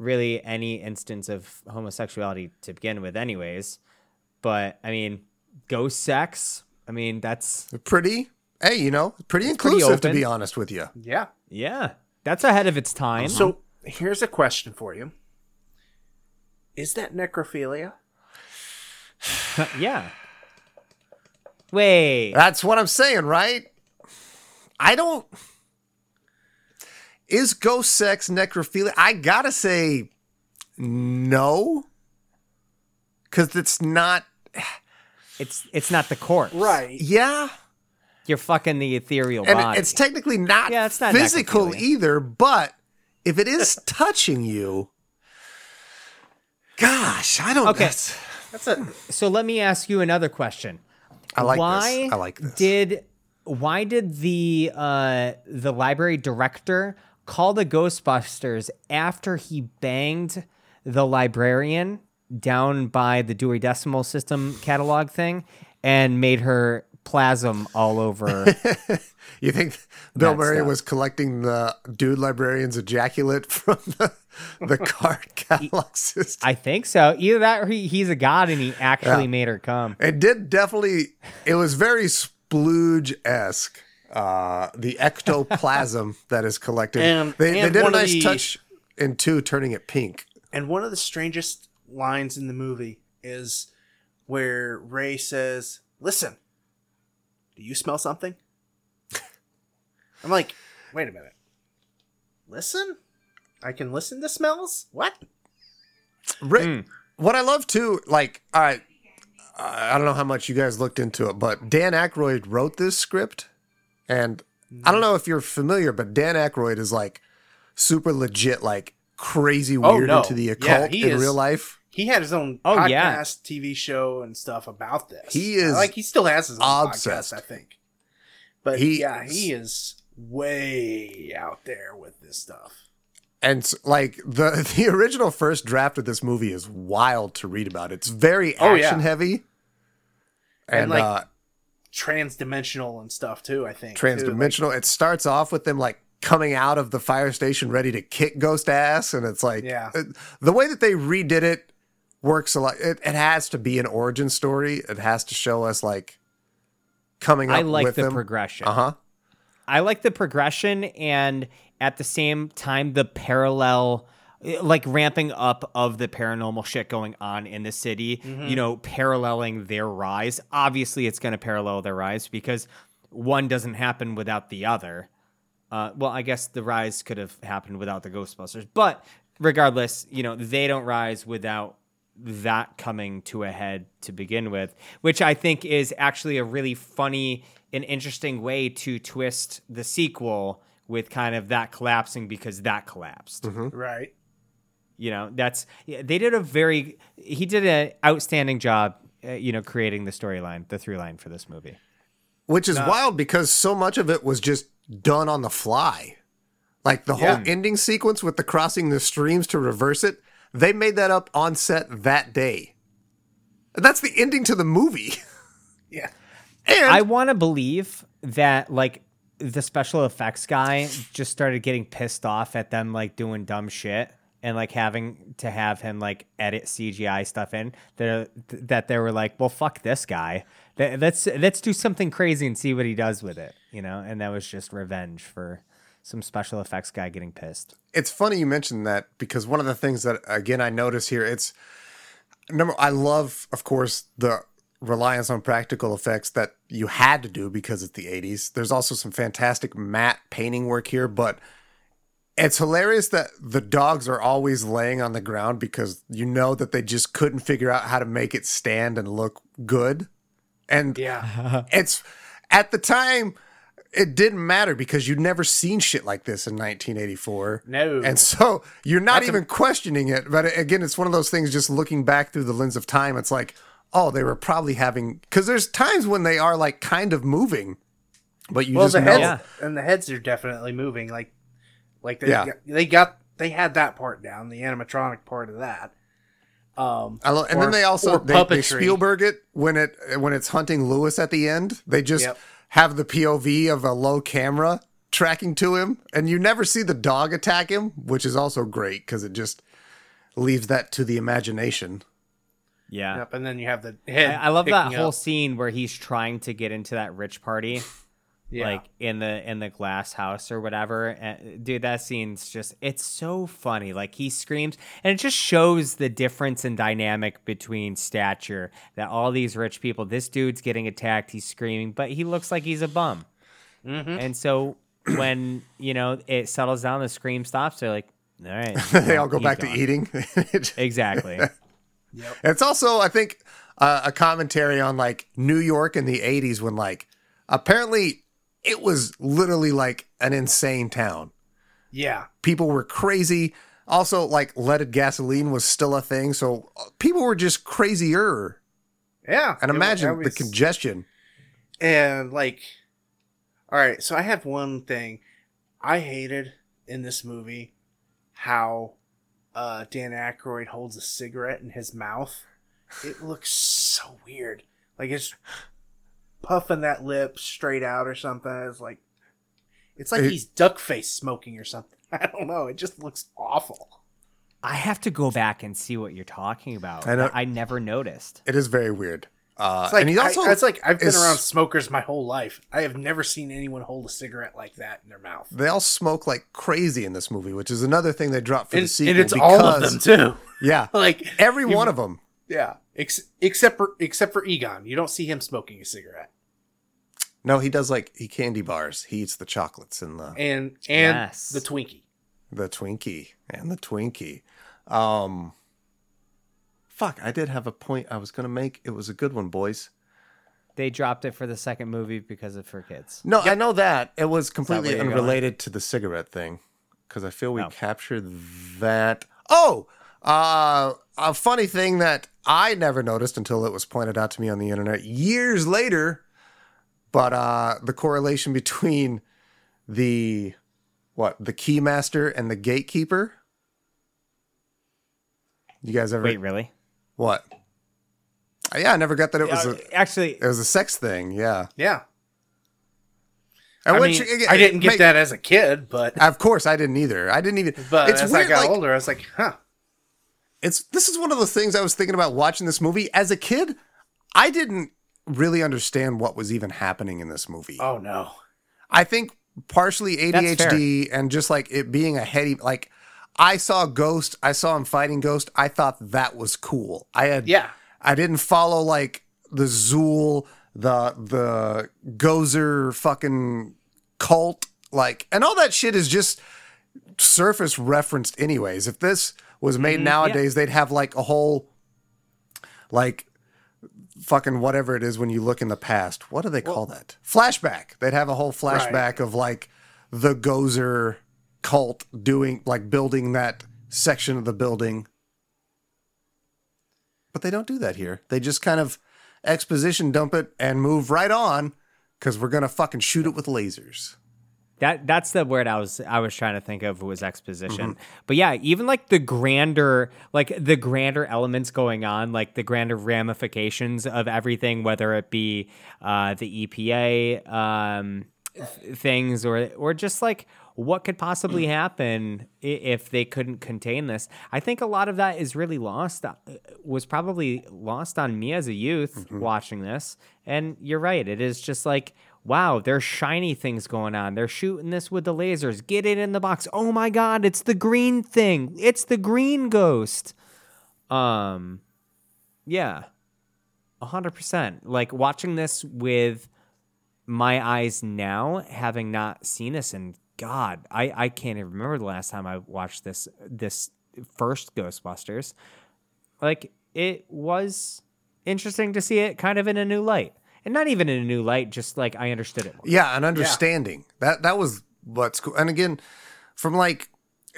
really any instance of homosexuality to begin with anyways. But I mean, ghost sex, I mean, that's Pretty, hey, you know, pretty pretty inclusive, to be honest with you. Yeah. yeah. That's ahead of its time. So here's a question for you. Is that necrophilia? yeah. Wait. That's what I'm saying, right? I don't. Is ghost sex necrophilia? I gotta say no. Because it's not. It's it's not the corpse. Right. Yeah. You're fucking the ethereal and body. it's technically not, Yeah, it's not physical either but if it is touching you gosh i don't Okay. that's- That's a so let me ask you another question. i like why this i like this did why did the uh the library director call the Ghostbusters after he banged the librarian down by the Dewey Decimal System catalog thing and made her plasm all over you think bill murray stuff. was collecting the dude librarian's ejaculate from the, the card catalog system I think so. Either that or he, he's a god and he actually Yeah. made her come. it did definitely it was very splooge-esque uh the ectoplasm that is collected And- they, they did a nice the- touch in two turning it pink and one of the strangest lines in the movie is where Ray says, "Listen, do you smell something?" I'm like, "Wait a minute. Listen? I can listen to smells? What?" Ri- Mm. What I love too, like, I I don't know how much you guys looked into it, but Dan Aykroyd wrote this script, and I don't know if you're familiar, but Dan Aykroyd is like super legit, like crazy Oh, weird no. into the Yeah, occult he in is- real life. He had his own Oh, podcast, yeah. TV show, and stuff about this. He is like he still has his own obsessed. podcast, I think. But He- yeah, he is way out there with this stuff. And like the the original first draft of this movie is wild to read about. It's very Oh, yeah. action heavy, and, And, like, uh, Transdimensional and stuff too. I think too. Like, transdimensional. it starts off with them like coming out of the fire station ready to kick Ghost ass, and it's like Yeah. it- the way that they redid it works a lot. It, it has to be an origin story. It has to show us like coming up I like with the them. progression. Uh huh. I like the progression and at the same time the parallel Eh, like ramping up of the paranormal shit going on in the city, mm-hmm. you know, paralleling their rise. Obviously it's going to parallel their rise because one doesn't happen without the other. Uh, well, I guess the rise could have happened without the Ghostbusters, but regardless, you know, they don't rise without that coming to a head to begin with, which I think is actually a really funny and interesting way to twist the sequel with kind of that collapsing because that collapsed. Mm-hmm. right. You know, that's they did a very he did an outstanding job, uh, you know, creating the storyline, the through line for this movie. Which is wild because so much of it was just done on the fly. Like the Yeah. whole ending sequence with the crossing the streams to reverse it, they made that up on set that day. That's the ending to the movie. Yeah. And I want to believe that like the special effects guy just started getting pissed off at them like doing dumb shit and like having to have him like edit CGI stuff in that that they were like, well, fuck this guy. Let's let's do something crazy and see what he does with it, you know. And that was just revenge for some special effects guy getting pissed. it's funny you mentioned that because one of the things that again I notice here it's number I love of course the reliance on practical effects that you had to do because it's the 80s. There's also some fantastic matte painting work here, but it's hilarious that the dogs are always laying on the ground because you know that they just couldn't figure out how to make it stand and look good. And Yeah. Uh-huh. it's at the time it didn't matter because you'd never seen shit like this in 1984. No. And so you're not That's a- even questioning it. But again, it's one of those things just looking back through the lens of time. It's like, oh, they were probably having, because there's times when they are like kind of moving, but you well, just the know. heads Yeah. and the heads are definitely moving. Like, like they Yeah. got, they got they had that part down, the animatronic part of that. Um, I lo- and or- then they also they, they. Spielberg it when it when it's hunting Lewis at the end. They just Yep. have the POV of a low camera tracking to him, and you never see the dog attack him, which is also great because it just leaves that to the imagination. Yeah. Yep, and then you have the I, head. I love that whole up. scene where he's trying to get into that rich party. Yeah. like in the in the glass house or whatever and, dude that scene's just it's so funny like he screams and it just shows the difference in dynamic between stature that all these rich people this dude's getting attacked he's screaming but he looks like he's a bum Mm-hmm. and so when you know it settles down the scream stops they're like all right they all go back gone." to eating. exactly It's also, I think, uh, a commentary on like New York in the 80s when like apparently it was literally like an insane town. yeah, People were crazy. Also, like leaded gasoline was still a thing. So uh, people were just crazier. yeah. And imagine that the congestion. and like, all right. So I have one thing I hated in this movie how uh, Dan Aykroyd holds a cigarette in his mouth. It looks so weird. Like it's puffing that lip straight out or something. It's like it's like It- he's duck face smoking or something. I don't know. It just looks awful. i have to go back and see what you're talking about I know- i never noticed It is very weird. Uh, It's like and he's also I, it's like I've been is- around smokers my whole life. I have never seen anyone hold a cigarette like that in their mouth. they all smoke like crazy in this movie, which is another thing they dropped for And, the sequel. and it's all of them too. Yeah, Like every you- one of them. Yeah, ex- except for except for Egon, you don't see him smoking a cigarette. No, he does like he candy bars. He eats the chocolates and the And and Yes. the Twinkie. the Twinkie and the Twinkie. Um, fuck, I did have a point I was gonna make. It was a good one, boys. they dropped it for the second movie because of for kids No, I know that it was completely where you're going? unrelated to the cigarette thing because I feel we Oh. captured that. Oh, uh, a funny thing that I never noticed until it was pointed out to me on the internet years later. But uh, the correlation between the what the keymaster and the gatekeeper. You guys ever wait really what? Yeah, I never got that it was Uh, a actually it was a sex thing. Yeah, Yeah, I which, mean, again, I didn't get make- that as a kid, but Of course, I didn't either. I didn't even. but it's as weird. I got like, older, I was like, huh. It's this is one of the things I was thinking about watching this movie as a kid. I didn't really understand what was even happening in this movie. Oh no. I think partially ADHD and just like it being a heady like. I saw Ghost. I saw him fighting Ghost. I thought that was cool. I had Yeah. I didn't follow like the Zuul, the the Gozer fucking cult, like, and all that shit is just surface referenced, anyways. If this was made mm-hmm. nowadays, they'd have like a whole, like, fucking whatever it is when you look in the past. What do they call that? Flashback. They'd have a whole flashback of like the Gozer cult doing, like, building that section of the building. But they don't do that here. They just kind of exposition dump it and move right on because we're gonna fucking shoot it with lasers. That that's the word I was I was trying to think of was exposition. Mm-hmm. But yeah, even like the grander like the grander elements going on, like the grander ramifications of everything, whether it be uh, the EPA um, th- things or or just like what could possibly happen if they couldn't contain this. I think a lot of that is really lost uh, was probably lost on me as a youth watching this. And you're right, it is just like wow, there's shiny things going on. They're shooting this with the lasers. Get it in the box. Oh my god, it's the green thing. It's the green ghost. Um yeah. A hundred percent. Like watching this with my eyes now, having not seen this in God, I, I can't even remember the last time I watched this this first Ghostbusters. Like it was interesting to see it kind of in a new light. And not even in a new light, just like I understood it more. Yeah, an understanding. That that was what's cool. And again, from like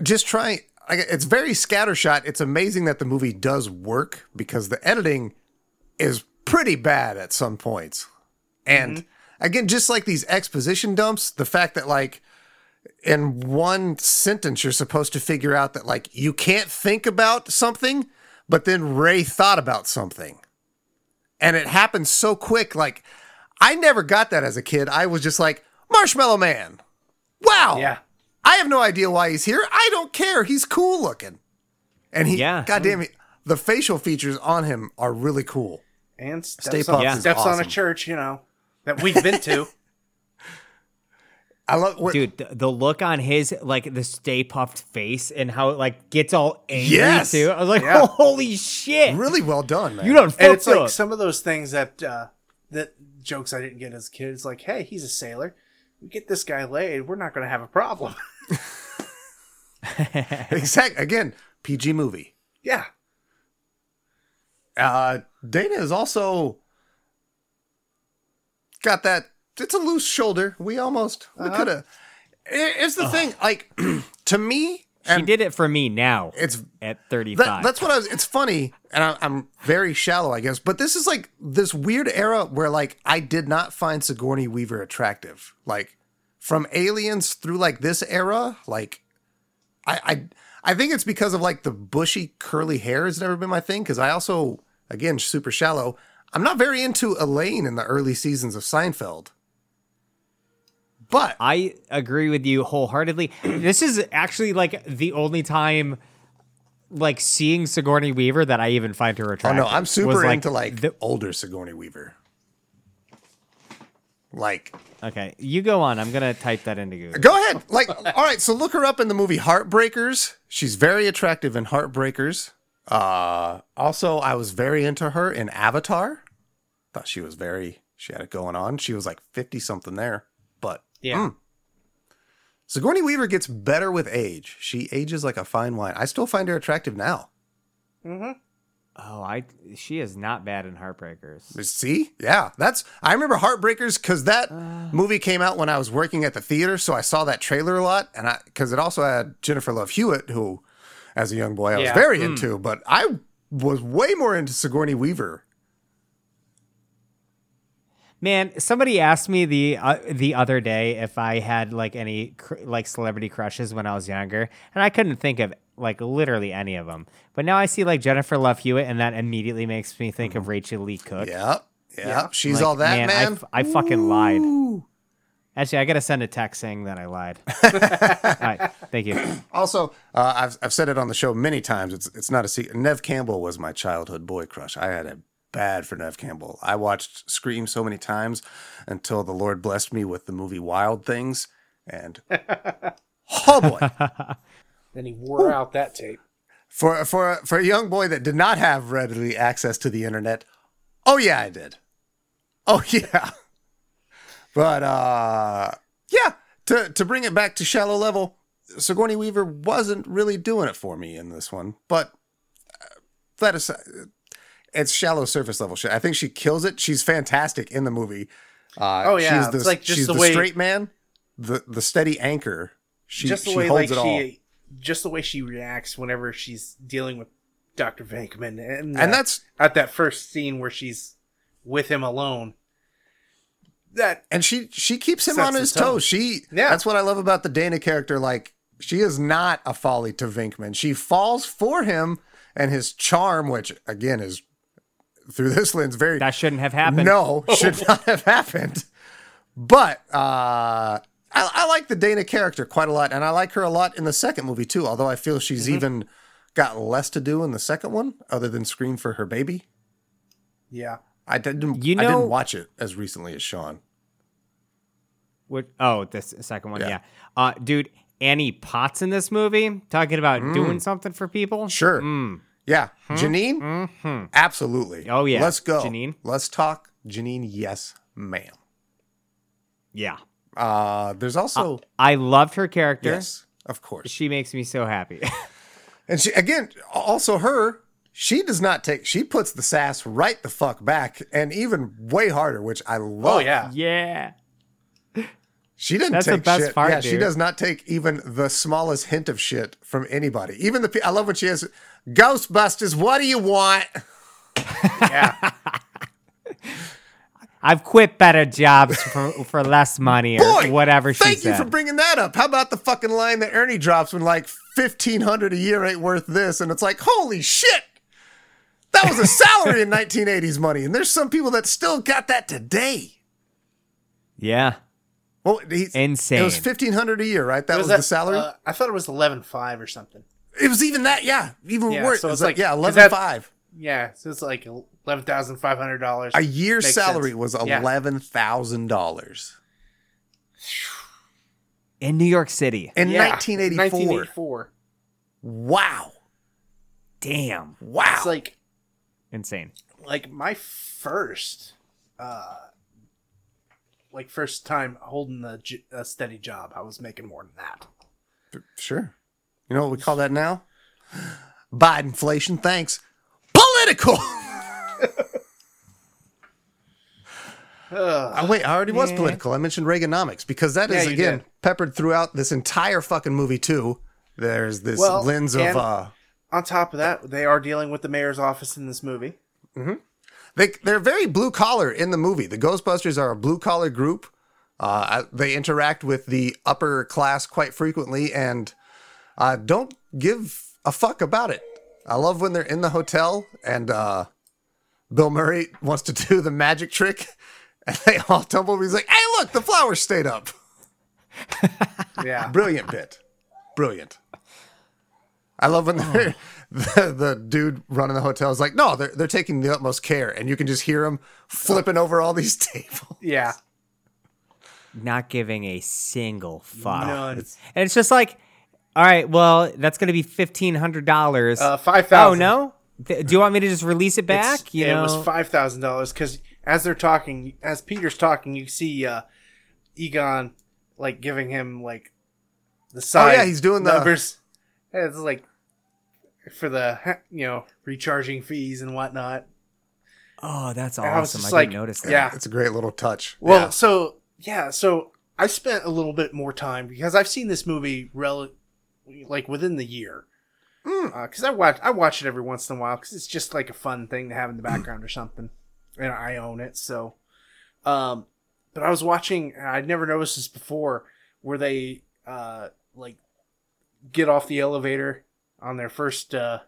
just trying I, it's very scattershot. It's amazing that the movie does work because the editing is pretty bad at some points. And mm-hmm. again, just like these exposition dumps, the fact that like in one sentence you're supposed to figure out that like you can't think about something, but then Ray thought about something. And it happened so quick. Like I never got that as a kid. I was just like, Marshmallow Man. Wow. Yeah. I have no idea why he's here. I don't care. He's cool looking. And he, Yeah. God damn it, the facial features on him are really cool. And Stay steps, on, Puft is steps on a church, you know, that we've been to. I love what, Dude, the, the look on his like the stay Puft face and how it like gets all angry Yes. too. I was like, Yeah. holy shit. really well done, man. You done and it's like up. some of those things that uh that jokes I didn't get as a kid. It's like, hey, he's a sailor. We get this guy laid, we're not going to have a problem. exact again, PG movie. yeah. Uh Dana is also got that it's a loose shoulder. We almost we Uh-huh. could have it's the thing, like to me, she did it for me now it's at 35. That, that's what I was. It's funny, and I, I'm very shallow, I guess. But this is like this weird era where like I did not find Sigourney Weaver attractive. Like from Aliens through like this era, like I I I think it's because of like the bushy curly hair has never been my thing. Because I also again super shallow. I'm not very into Elaine in the early seasons of Seinfeld. But I agree with you wholeheartedly. this is actually like the only time like seeing Sigourney Weaver that I even find her attractive. oh no, I'm was, super into like the, older Sigourney Weaver. Like Okay, you go on. I'm gonna type that into Google. Go ahead. Like, all right. So look her up in the movie Heartbreakers. She's very attractive in Heartbreakers. Uh, also, I was very into her in Avatar. Thought she was very. She had it going on. She was like fifty something there, but Yeah. Mm. Sigourney Weaver gets better with age. She ages like a fine wine. I still find her attractive now. Mm-hmm. Oh, I she is not bad in Heartbreakers. See, yeah, that's. I remember Heartbreakers because that uh. movie came out when I was working at the theater, so I saw that trailer a lot, and I because it also had Jennifer Love Hewitt, who, as a young boy, I was Yeah. very mm. into, but I was way more into Sigourney Weaver. Man, somebody asked me the uh, the other day if I had like any cr- like celebrity crushes when I was younger, and I couldn't think of like literally any of them. But now I see like Jennifer Love Hewitt, and that immediately makes me think of Rachael Leigh Cook. Yep, yep, Yeah. she's Like, all that man, man. I f- I fucking lied. Actually, I gotta send a text saying that I lied. All right, thank you. Also, uh, I've I've said it on the show many times. It's it's not a secret. Neve Campbell was my childhood boy crush. I had it bad for Neve Campbell. I watched Scream so many times until the Lord blessed me with the movie Wild Things, and oh boy, Then he wore out that tape. for for for a young boy that did not have readily access to the internet, oh yeah, I did. Oh yeah. But uh yeah, to to bring it back to shallow level, Sigourney Weaver wasn't really doing it for me in this one. But uh, that aside, it's shallow surface level shit. I think she kills it. She's fantastic in the movie. Uh, Oh, yeah, she's the, it's like just she's the the, way- straight man, the the steady anchor. She just the she way holds like it all. she just the way she reacts whenever she's dealing with Dr. Venkman and, and uh, that's at that first scene where she's with him alone. That and she she keeps him on his toes. She Yeah. that's what I love about the Dana character. Like she is not a folly to Venkman. She falls for him and his charm, which again is through this lens very That shouldn't have happened. no should not have happened. But uh, I, I like the Dana character quite a lot, and I like her a lot in the second movie too. Although I feel she's Mm-hmm. even got less to do in the second one, other than scream for her baby. yeah. I didn't. You know, I didn't watch it as recently as Sean. Which, oh, this second one, Yeah. yeah. Uh, dude, Annie Potts in this movie talking about doing something for people. Sure. Mm, Yeah, hmm? Janine. Mm-hmm. Absolutely. Oh, yeah. Let's go. Janine? Let's talk. Janine. Yes, ma'am. Yeah. Uh, there's also uh, I loved her character. yes, of course. She makes me so happy. And she again, also her, she does not take. She puts the sass right the fuck back, and even way harder, which I love. Oh yeah. yeah. She doesn't That's the take best shit. part, yeah, she does not take even the smallest hint of shit from anybody. Even the I love when she has Ghostbusters. What do you want? Yeah. I've quit better jobs for, for less money or Boy, whatever she Thank said. you for bringing that up. How about the fucking line that Ernie drops when like fifteen hundred a year ain't worth this, and it's like, holy shit, that was a salary in nineteen eighties money, and there's some people that still got that today. yeah. Well, he's, Insane. It was fifteen hundred a year, right? That was, that, the salary. uh, I thought it was eleven five or something. it was even that, yeah, even Yeah, worse. so It was like, like- yeah, 'cause eleven that- five. Yeah, so it's like eleven thousand five hundred dollars. A year's Makes salary sense. was Yeah. eleven thousand dollars In New York City. in Yeah, nineteen eighty four. 1984. Wow, Damn. wow. It's like Insane. like my first uh like first time holding a steady job i was making more than that Sure. You know what we call that now? Bidenflation. Thanks. Political. Oh, wait, I already was political. I mentioned Reaganomics because that is Yeah, again did. peppered throughout this entire fucking movie too. There's this Well, lens of uh on top of that they are dealing with the mayor's office in this movie they they're very blue collar in the movie. The Ghostbusters are a blue collar group. Uh, they interact with the upper class quite frequently and uh, don't give a fuck about it. I love when they're in the hotel and uh, Bill Murray wants to do the magic trick and they all tumble. He's like, "Hey, look, the flowers stayed up." yeah Brilliant bit, brilliant. I love when they're, the the dude running the hotel is like, "No, they're they're taking the utmost care," and you can just hear him flipping over all these tables. yeah Not giving a single fuck. None. And it's just like, all right, well, that's going to be $1,500. uh Oh no? Th- Do you want me to just release it back? you yeah, know? it was five thousand dollars because as they're talking as peter's talking you see uh egon like giving him like the side Oh, yeah, he's doing the- numbers And it's like for the you know recharging fees and whatnot oh, that's I was awesome. I, just like, didn't notice that. yeah. It's a great little touch. Well, Yeah. so yeah, so I spent a little bit more time because I've seen this movie rel- like within the year. Because I watch I watch it every once in a while because it's just like a fun thing to have in the background or something, and I own it. So, um, but I was watching. and I'd never noticed this before, where they uh like get off the elevator on their first uh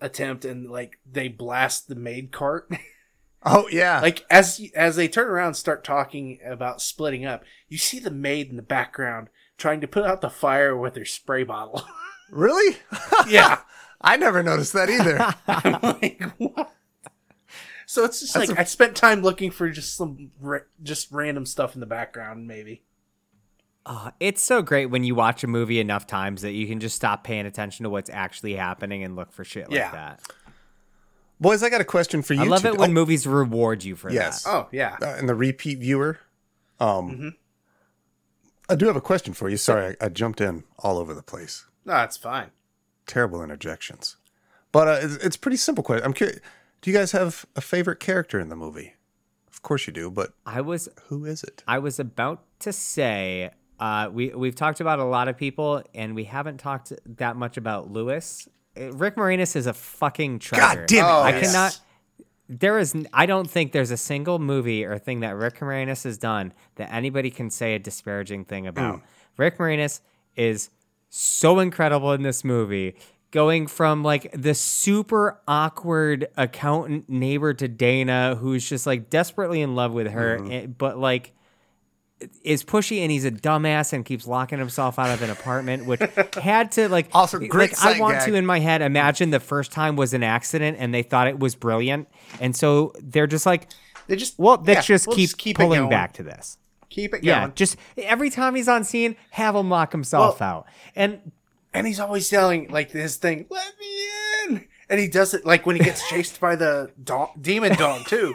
attempt and like they blast the maid cart. oh yeah, like as as they turn around and start talking about splitting up you see the maid in the background trying to put out the fire with her spray bottle really? yeah I never noticed that either. i'm like what so it's just That's like a- I spent time looking for just some ra- just random stuff in the background, maybe. Oh, it's so great when you watch a movie enough times that you can just stop paying attention to what's actually happening and look for shit like Yeah. that. Boys, I got a question for you. I love two. it when Oh, movies reward you for Yes. that. Oh yeah, uh, and the repeat viewer. Um, Mhm. I do have a question for you. Sorry, I, I jumped in all over the place. no, that's fine. Terrible interjections, but uh, it's, it's a pretty simple question. I'm curious. Do you guys have a favorite character in the movie? Of course you do, but I was who is it? I was about to say uh, we we've talked about a lot of people and we haven't talked that much about Lewis. Uh, Rick Moranis is a fucking treasure. God damn it! Oh, I yes. cannot. There is. I don't think there's a single movie or thing that Rick Moranis has done that anybody can say a disparaging thing about. Rick Moranis is so incredible in this movie, going from like the super awkward accountant neighbor to Dana, who's just like desperately in love with her, eh, but like is pushy and he's a dumbass and keeps locking himself out of an apartment, which had to like Also, great Like, I want gag. to in my head imagine the first time was an accident and they thought it was brilliant, and so they're just like, They just well, let's yeah, just we'll keep, it pulling going. back to this. Keep it Yeah, going. just every time he's on scene, have him lock himself Well- out. And and he's always yelling like this thing. Let me in. and he does it like when he gets chased by the dog, demon dog too.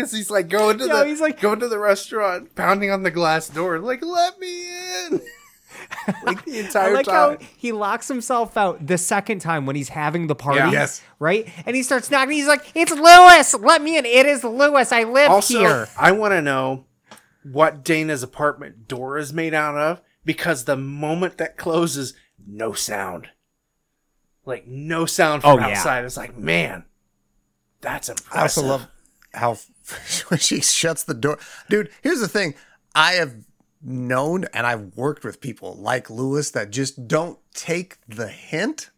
Because he's like going to Yo, the he's like- going to the restaurant, pounding on the glass door, like "Let me in!" like the I entire like how time. he locks himself out the second time when he's having the party. Yeah. Yes. Right? And he starts knocking. He's like, It's Lewis! Let me in. It is Lewis. I live Also, here. I want to know what Dana's apartment door is made out of because the moment that closes, no sound. Like no sound from Oh, yeah. outside. It's like, man, that's impressive. I also love how when she shuts the door. Dude, here's the thing. I have known and I've worked with people like Louis that just don't take the hint.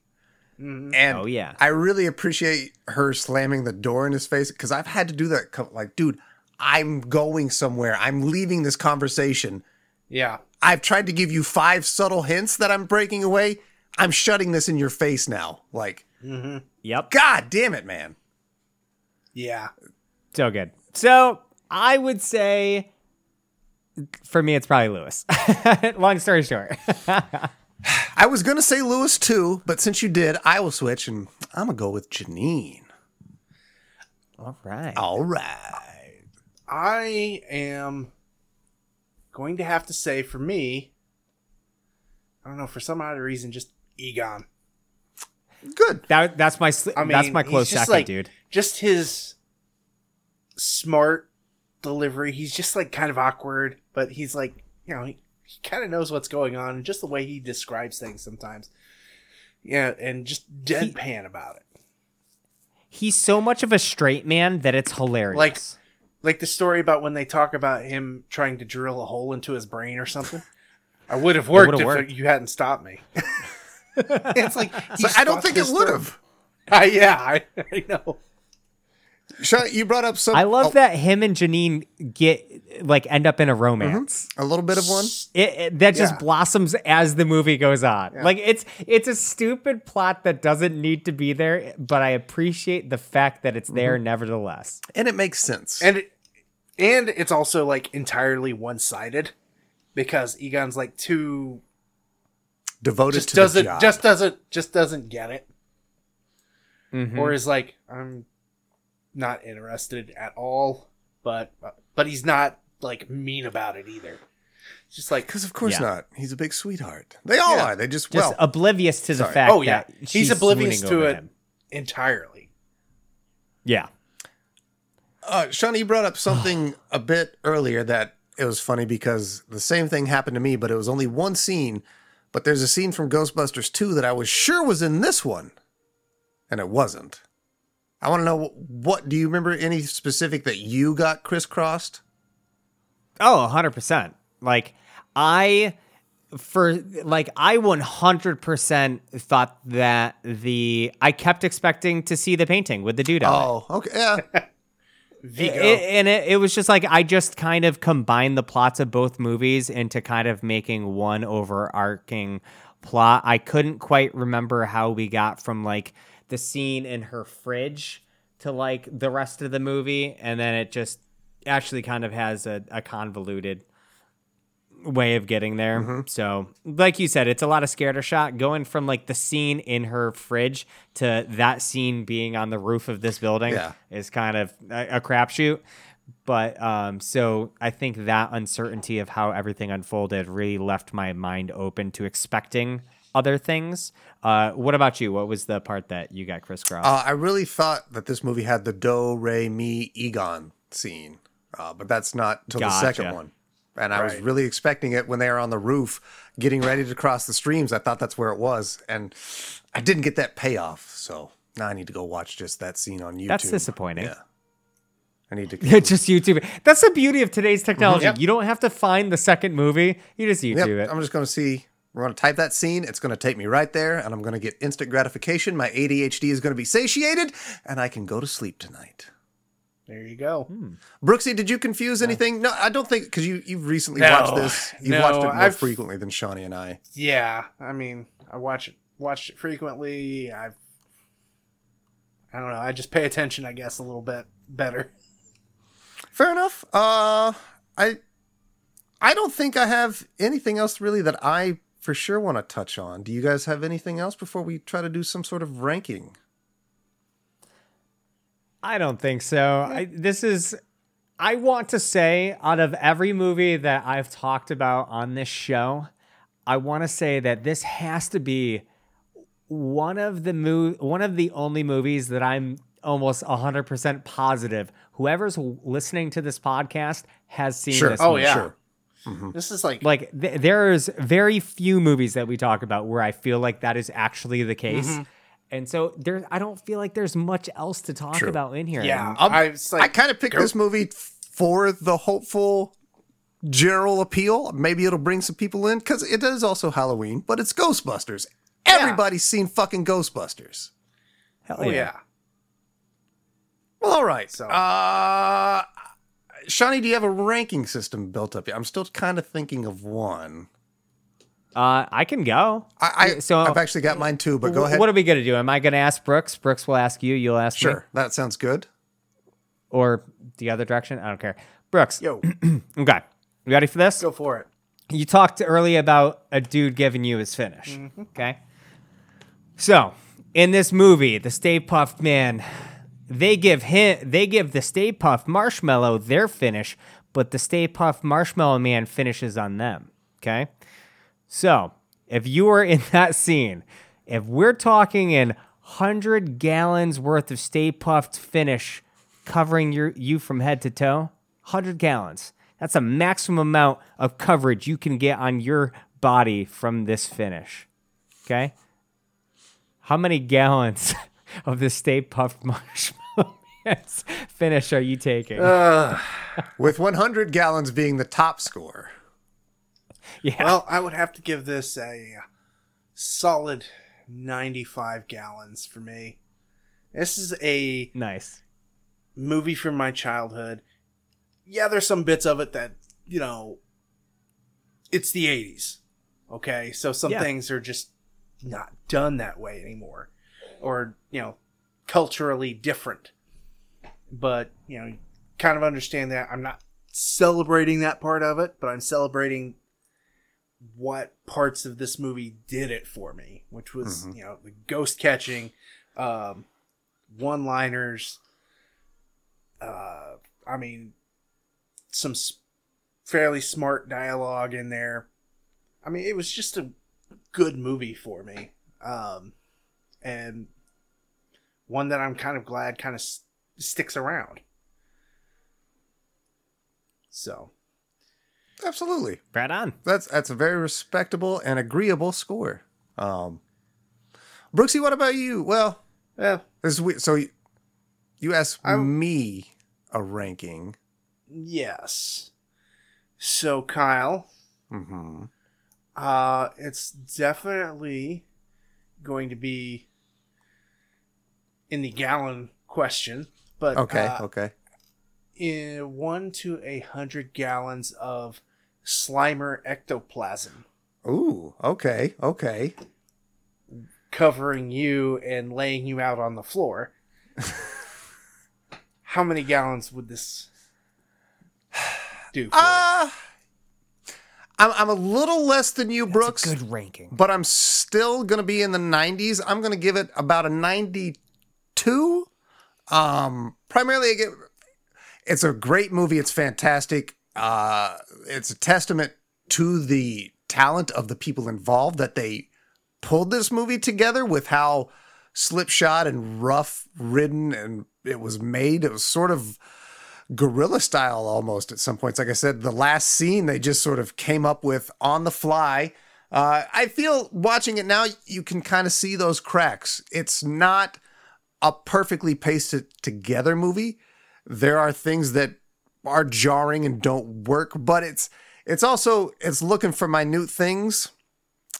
Mm-hmm. And Oh, yeah. I really appreciate her slamming the door in his face because I've had to do that. Like, dude, I'm going somewhere. I'm leaving this conversation. Yeah. I've tried to give you five subtle hints that I'm breaking away. I'm shutting this in your face now. Like, mm-hmm. Yep. God damn it, man. Yeah. So good. So I would say for me, it's probably Louis. Long story short. I was gonna say Louis too, but since you did, I will switch and I'm gonna go with Janine. All right. All right. I am going to have to say for me, I don't know, for some odd reason, just Egon. Good. That, that's my sl- I mean, that's my close second, like- dude. Just his smart delivery. He's just like kind of awkward, but he's like, you know, he, he kind of knows what's going on, and just the way he describes things sometimes. Yeah, and just deadpan about it. He's so much of a straight man that it's hilarious. Like- Like the story about when they talk about him trying to drill a hole into his brain or something. I would have worked if worked. you hadn't stopped me. it's like he So I don't think it would have. Uh, yeah, I, I know. Sean, you brought up some. I love oh, that him and Janine get like end up in a romance. a little bit of one. It, it- that just Yeah. blossoms as the movie goes on. Like it's it's a stupid plot that doesn't need to be there, but I appreciate the fact that it's there nevertheless. and it makes sense. And it, and it's also like entirely one sided because Egon's like too Devoted just to the doesn't job. just doesn't just doesn't get it Mhm. or is like I'm not interested at all but but he's not like mean about it either. It's just like because of course Yeah. not. He's a big sweetheart. They all Yeah. are. They just, just well. oblivious to the sorry. fact Oh, yeah. that He's oblivious to over it. him. entirely. Yeah. Uh, Shawnee, you brought up something a bit earlier that it was funny because the same thing happened to me, but it was only one scene. But there's a scene from Ghostbusters 2 that I was sure was in this one, and it wasn't. I want to know what do you remember any specific that you got crisscrossed? Oh, 100%. Like I for like I 100% thought that the I kept expecting to see the painting with the dude on it. Oh, okay. Yeah. Vigo. It- and it, it was just like I just kind of combined the plots of both movies into kind of making one overarching plot. I couldn't quite remember how we got from like the scene in her fridge to like the rest of the movie, and then it just actually kind of has a, a convoluted way of getting there. So, like you said, it's a lot of scatter shot going from like the scene in her fridge to that scene being on the roof of this building Yeah. is kind of a, a crapshoot. But um, so I think that uncertainty of how everything unfolded really left my mind open to expecting other things. Uh, what about you? What was the part that you got crisscrossed? Uh, I really thought that this movie had the do, re, mi, Egon scene, uh, but that's not until the second one. And I was really expecting it when they were on the roof getting ready to cross the streams. I thought that's where it was. And I didn't get that payoff. So now I need to go watch just that scene on YouTube. That's disappointing. Yeah. I need to. just YouTube. That's the beauty of today's technology. Yep. You don't have to find the second movie. You just Yep, YouTube it. I'm just going to see. We're going to type that scene. It's going to take me right there, and I'm going to get instant gratification. My ADHD is going to be satiated, and I can go to sleep tonight. there you go. Brooksy, did you confuse anything? No, I don't think because you you've recently No, watched this. You've no, watched it more I've- frequently than Shawnee and I. Yeah, I mean, I watch it watched it frequently. I've I don't know. I just pay attention, I guess, a little bit better. Fair enough. Uh, I I don't think I have anything else really that I for sure want to touch on. Do you guys have anything else before we try to do some sort of ranking? I don't think so. I, this is, I want to say, out of every movie that I've talked about on this show, I want to say that this has to be one of the mo- one of the only movies that I'm almost 100% positive whoever's listening to this podcast has seen Sure. this Oh movie. yeah. Sure. This is like Like th- there's very few movies that we talk about where I feel like that is actually the case. Mm-hmm. And so there I don't feel like there's much else to talk True. about in here. yeah. I'll- I was I kind of picked this movie for the hopeful general appeal. Maybe it'll bring some people in because it is also Halloween, but it's Ghostbusters. Everybody's seen fucking Ghostbusters. hell oh yeah. Well, all right. So- uh, Shawnee, do you have a ranking system built up? yet? I'm still kind of thinking of one. Uh, I can go. I, I So- I've actually got mine too, but go Wh- ahead. What are we gonna do? Am I gonna ask Brooks? Brooks will ask you. You'll ask me. sure, that sounds good. Or the other direction? I don't care. Brooks. Yo, Okay. You ready for this? go for it. you talked early about a dude giving you his finish. Okay. So in this movie, the Stay Puft Man, they give him they give the Stay Puft Marshmallow their finish, but the Stay Puft Marshmallow Man finishes on them. Okay. So if you were in that scene, if we're talking in hundred gallons worth of Stay Puft finish covering your you from head to toe, hundred gallons. That's a maximum amount of coverage you can get on your body from this finish. Okay. How many gallons of the Stay Puft Marshmallow Man's finish are you taking? Uh, with 100 gallons being the top score. yeah. Well, I would have to give this a solid 95 gallons for me. This is a nice. movie from my childhood. Yeah, there's some bits of it that, you know, it's the 80s. Okay, so some Yeah. things are just not done that way anymore. Or, you know, culturally different. But, you know, kind of understand that. I'm not celebrating that part of it, but I'm celebrating what parts of this movie did it for me, which was, you know, the ghost catching, um, one liners, uh, I mean, some s- fairly smart dialogue in there. I mean, it was just a good movie for me, um, and one that I'm kind of glad kind of s- sticks around. So, Absolutely. Right on. That's that's a very respectable and agreeable score. Um, Brooksy, what about you? Well, yeah, this is weird. So you, you asked I- me a ranking. yes. So, Kyle, hmm Uh, it's definitely going to be in the gallon question, but Okay. uh, okay. in one to a hundred gallons of Slimer ectoplasm Ooh. Okay. Okay. covering you and laying you out on the floor. How many gallons would this do? For? Uh I'm I'm a little less than you, Brooks. Good ranking. but I'm still gonna be in the 90s. I'm gonna give it about a 92. Um, primarily, get it's a great movie. It's fantastic. Uh, it's a testament to the talent of the people involved that they pulled this movie together with how slipshod and rough ridden and it was made. It was sort of guerrilla style almost at some points. Like I said, the last scene they just sort of came up with on the fly. Uh, I feel watching it now, you can kind of see those cracks. It's not a perfectly pasted together movie. There are things that are jarring and don't work, but it's it's also it's looking for minute things,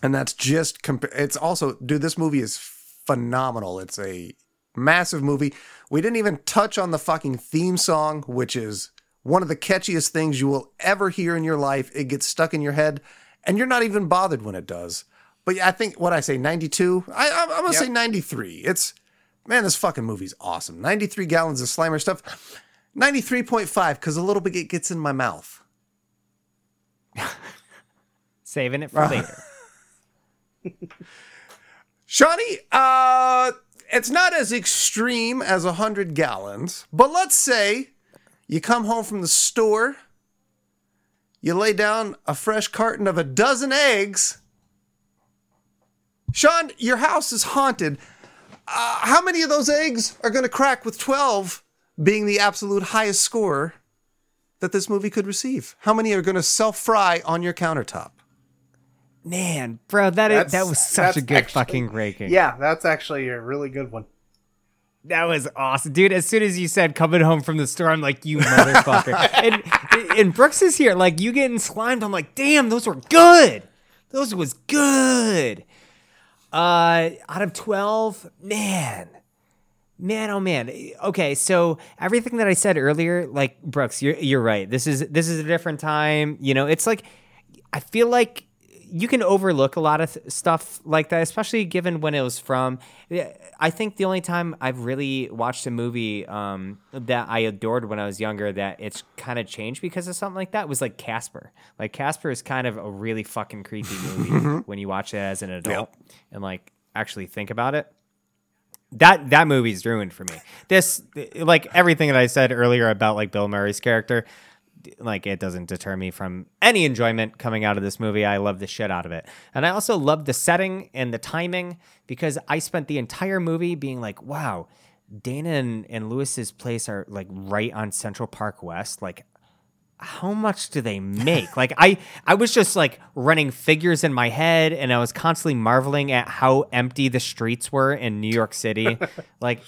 and that's just comp- it's also dude. This movie is phenomenal. It's a massive movie. We didn't even touch on the fucking theme song, which is one of the catchiest things you will ever hear in your life. It gets stuck in your head, and you're not even bothered when it does. But yeah, I think what I say, 92. I, I'm, I'm gonna say 93. It's man, this fucking movie's awesome. 93 gallons of Slimer stuff. 93.5 because a little bit it gets in my mouth. Saving it for later. Shawnee, uh, it's not as extreme as 100 gallons, but let's say you come home from the store, you lay down a fresh carton of a dozen eggs. Sean, your house is haunted. Uh, how many of those eggs are going to crack with 12 being the absolute highest score that this movie could receive? How many are going to self fry on your countertop? Man, bro, that is, That's- that was such a good actually- fucking ranking. Yeah, that's actually a really good one. That was awesome, dude. As soon as you said coming home from the store, I'm like, you motherfucker. and and Brooks is here, like you getting slimed. I'm like, damn, those were good. Those was good. Uh, out of twelve, man, man, oh man. Okay, so everything that I said earlier, like Brooks, you're you're right. This is this is a different time. You know, it's like I feel like you can overlook a lot of th- stuff like that, especially given when it was from. I think the only time I've really watched a movie um, that I adored when I was younger that it's kind of changed because of something like that was like Casper. Like Casper is kind of a really fucking creepy movie when you watch it as an adult and like actually think about it that that movie's ruined for me. This like everything that I said earlier about like Bill Murray's character, like it doesn't deter me from any enjoyment coming out of this movie. I love the shit out of it. And I also love the setting and the timing because I spent the entire movie being like, wow, Dana and, and Louis's place are like right on Central Park West. Like how much do they make? like I I was just like running figures in my head and I was constantly marveling at how empty the streets were in New York City. like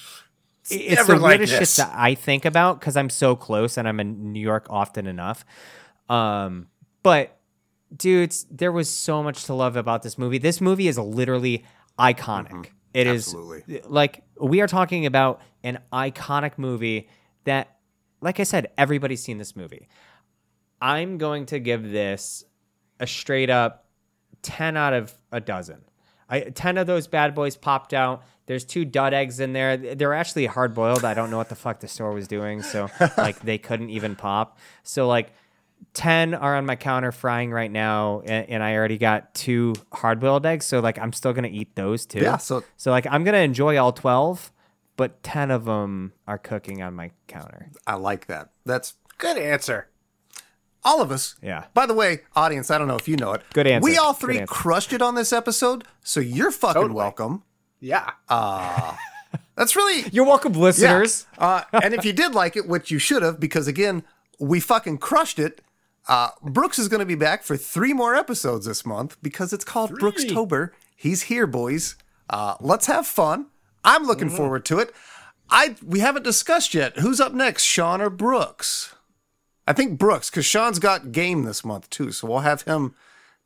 it's, it's the like weirdest this. shit that I think about because I'm so close and I'm in New York often enough. Um, but dudes, there was so much to love about this movie. This movie is literally iconic. It is Absolutely. like we are talking about an iconic movie that, like I said, everybody's seen this movie. I'm going to give this a straight up 10 out of a dozen. I, 10 of those bad boys popped out. There's two dud eggs in there. They're actually hard boiled. I don't know what the fuck the store was doing. So, like, they couldn't even pop. So, like, 10 are on my counter frying right now. And, and I already got two hard boiled eggs. So, like, I'm still going to eat those too. Yeah, so- so, like, I'm going to enjoy all 12, but 10 of them are cooking on my counter. I like that. That's Good answer. all of us. Yeah. By the way, audience, I don't know if you know it. Good answer. We all three crushed it on this episode, so you're fucking Totally. welcome. Yeah. That's really You're welcome, yeah. listeners. Uh, and if you did like it, which you should have, because again, we fucking crushed it. Uh, Brooks is going to be back for three more episodes this month because it's called Brookstober. He's here, boys. Uh, let's have fun. I'm looking Mm-hmm. forward to it. I we haven't discussed yet. Who's up next, Sean or Brooks? I think Brooks, because Sean's got game this month too, so we'll have him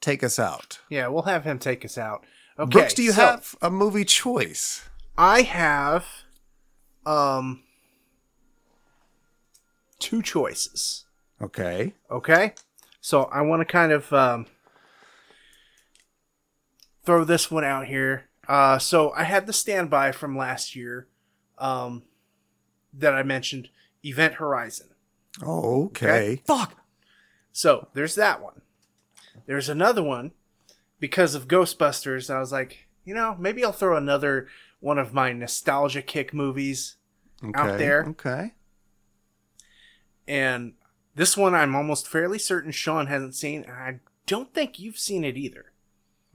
take us out. Yeah, we'll have him take us out. Okay. Brooks, do you so have a movie choice? I have um two choices. Okay. Okay? So I want to kind of um, throw this one out here. Uh, so I had the standby from last year um, that I mentioned, Event Horizon. Oh, okay. Fuck. So there's that one. There's another one because of Ghostbusters. I was like, you know, maybe I'll throw another one of my nostalgia kick movies Okay. out there. Okay. And this one I'm almost fairly certain Sean hasn't seen. and I don't think you've seen it either.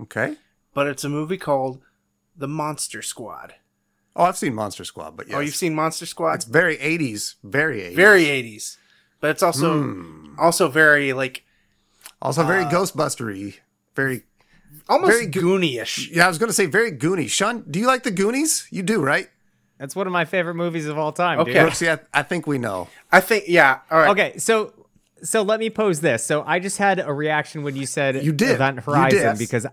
Okay. But it's a movie called The Monster Squad. Oh, I've seen Monster Squad, but yes. Oh, you've seen Monster Squad? It's very 80s, very 80s. very 80s. But it's also Hmm. also very like also very Ghostbustery. Very almost Very go- Goonie-ish. Yeah, I was going to say very Goony. Sean, do you like the Goonies? You do, right? That's one of my favorite movies of all time. Okay. Dude. Brooks, yeah, I think we know. I think yeah, all right. Okay, so so let me pose this. So I just had a reaction when you said You did. Event You Horizon did. because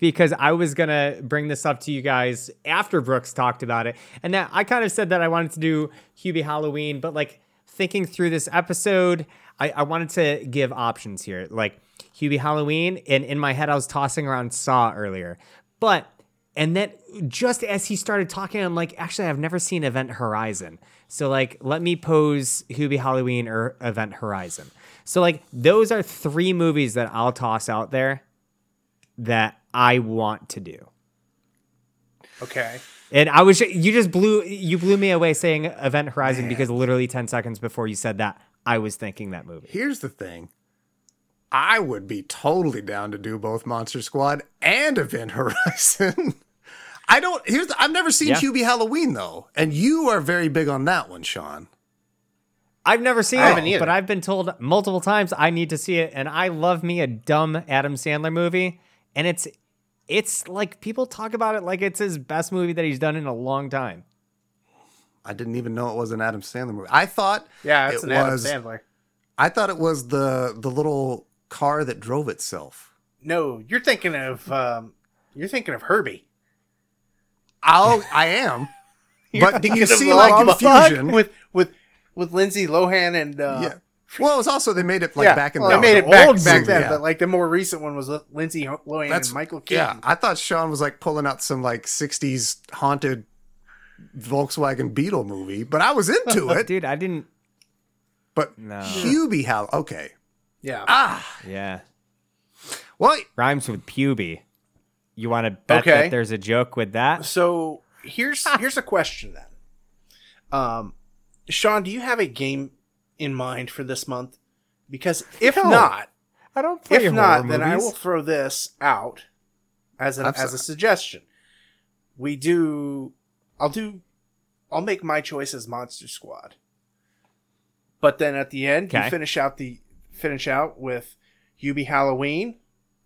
because I was gonna bring this up to you guys after Brooks talked about it, and that I kind of said that I wanted to do Hubie Halloween, but like thinking through this episode, I, I wanted to give options here, like Hubie Halloween, and in my head I was tossing around Saw earlier, but and then just as he started talking, I'm like, actually, I've never seen Event Horizon. So like, let me pose Hubie Halloween or Event Horizon. So like, those are three movies that I'll toss out there that I want to do. Okay. And I was you just blew you blew me away saying Event Horizon because literally 10 seconds before you said that, I was thinking that movie. Here's the thing. I would be totally down to do both Monster Squad and Event Horizon. I don't. Here's. The, I've never seen Yeah. Hubie Halloween though, and you are very big on that one, Sean. I've never seen I it, either. but I've been told multiple times I need to see it, and I love me a dumb Adam Sandler movie, and it's it's like people talk about it like it's his best movie that he's done in a long time. I didn't even know it was an Adam Sandler movie. I thought Yeah, it's it an Adam. Sandler. I thought it was the the little car that drove itself. No, you're thinking of um, you're thinking of Herbie. Oh, I am. You're But do you see like my confusion? with with with Lindsay Lohan and uh, yeah. Well, it was also they made it like yeah, back in well, the they made it the back, old back movie, then, yeah. but like the more recent one was Lindsay Lohan That's and Michael Keaton. Yeah, I thought Sean was like pulling out some like '60s haunted Volkswagen Beetle movie, but I was into it. Dude, I didn't. But No. Hubie, how? Okay, Yeah. ah, Yeah, well, rhymes with puby. You want to bet Okay. that there's a joke with that? So here's here's a question then. Um, Sean, do you have a game in mind for this month? Because if No. not, I don't play if horror not, then I will throw this out as an, I'm as a suggestion. We do. I'll do. I'll make my choice as Monster Squad. But then at the end, Okay. you finish out the finish out with Hubie Halloween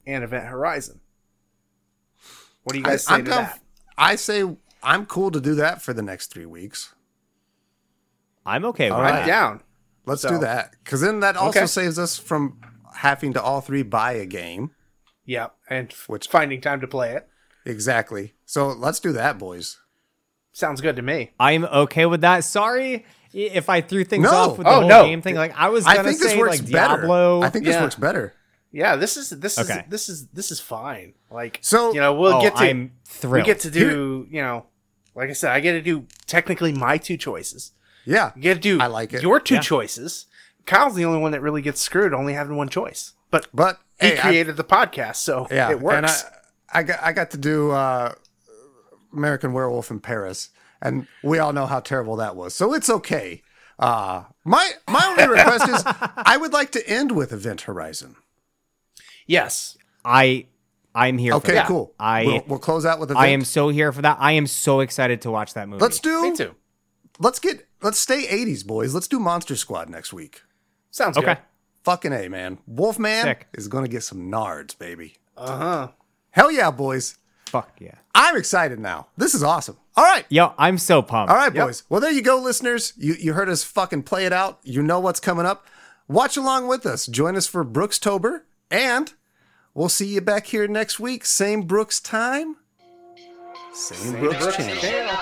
and Event Horizon. What do you guys I, say am to down. that? I say I'm cool to do that for the next three weeks. I'm okay with All I'm that. down. Let's So- do that because then that also Okay. saves us from having to all three buy a game. Yeah, and Which- which finding time to play it Exactly. So let's do that, boys. sounds good to me. I'm okay with that. Sorry if I threw things No. off with the Oh, whole no. game thing. Like I was gonna I think this say works like better. Diablo. I think this Yeah. works better. Yeah, this is this Okay. is this is this is fine. Like So- you know, we'll oh, get to I'm we get to do you know, like I said, I get to do technically my two choices. Yeah, You get to do I like it. your two Yeah. choices. Kyle's the only one that really gets screwed, only having one choice. But but he hey, I- created the podcast, so Yeah, it works. And I, I got I got to do uh, American Werewolf in Paris, and we all know how terrible that was. So it's okay. Uh, my my only request is I would like to end with Event Horizon. yes. I I'm here. for Okay, that. cool. I we'll, we'll close out with Event. I am so here for that. I am so excited to watch that movie. Let's do. Me too. Let's get. Let's stay '80s, boys. Let's do Monster Squad next week. Sounds Okay. good. Fucking a man. Wolfman Sick. is gonna get some nards, baby. Uh-huh. Hell yeah, boys. Fuck yeah. I'm excited now. This is awesome. All right. Yo, I'm so pumped. All right, Yep. boys. Well, there you go, listeners. You you heard us fucking play it out. You know what's coming up. Watch along with us. Join us for Brooks Tober, and we'll see you back here next week. Same Brooks time, same, Brooks, Brooks channel. channel.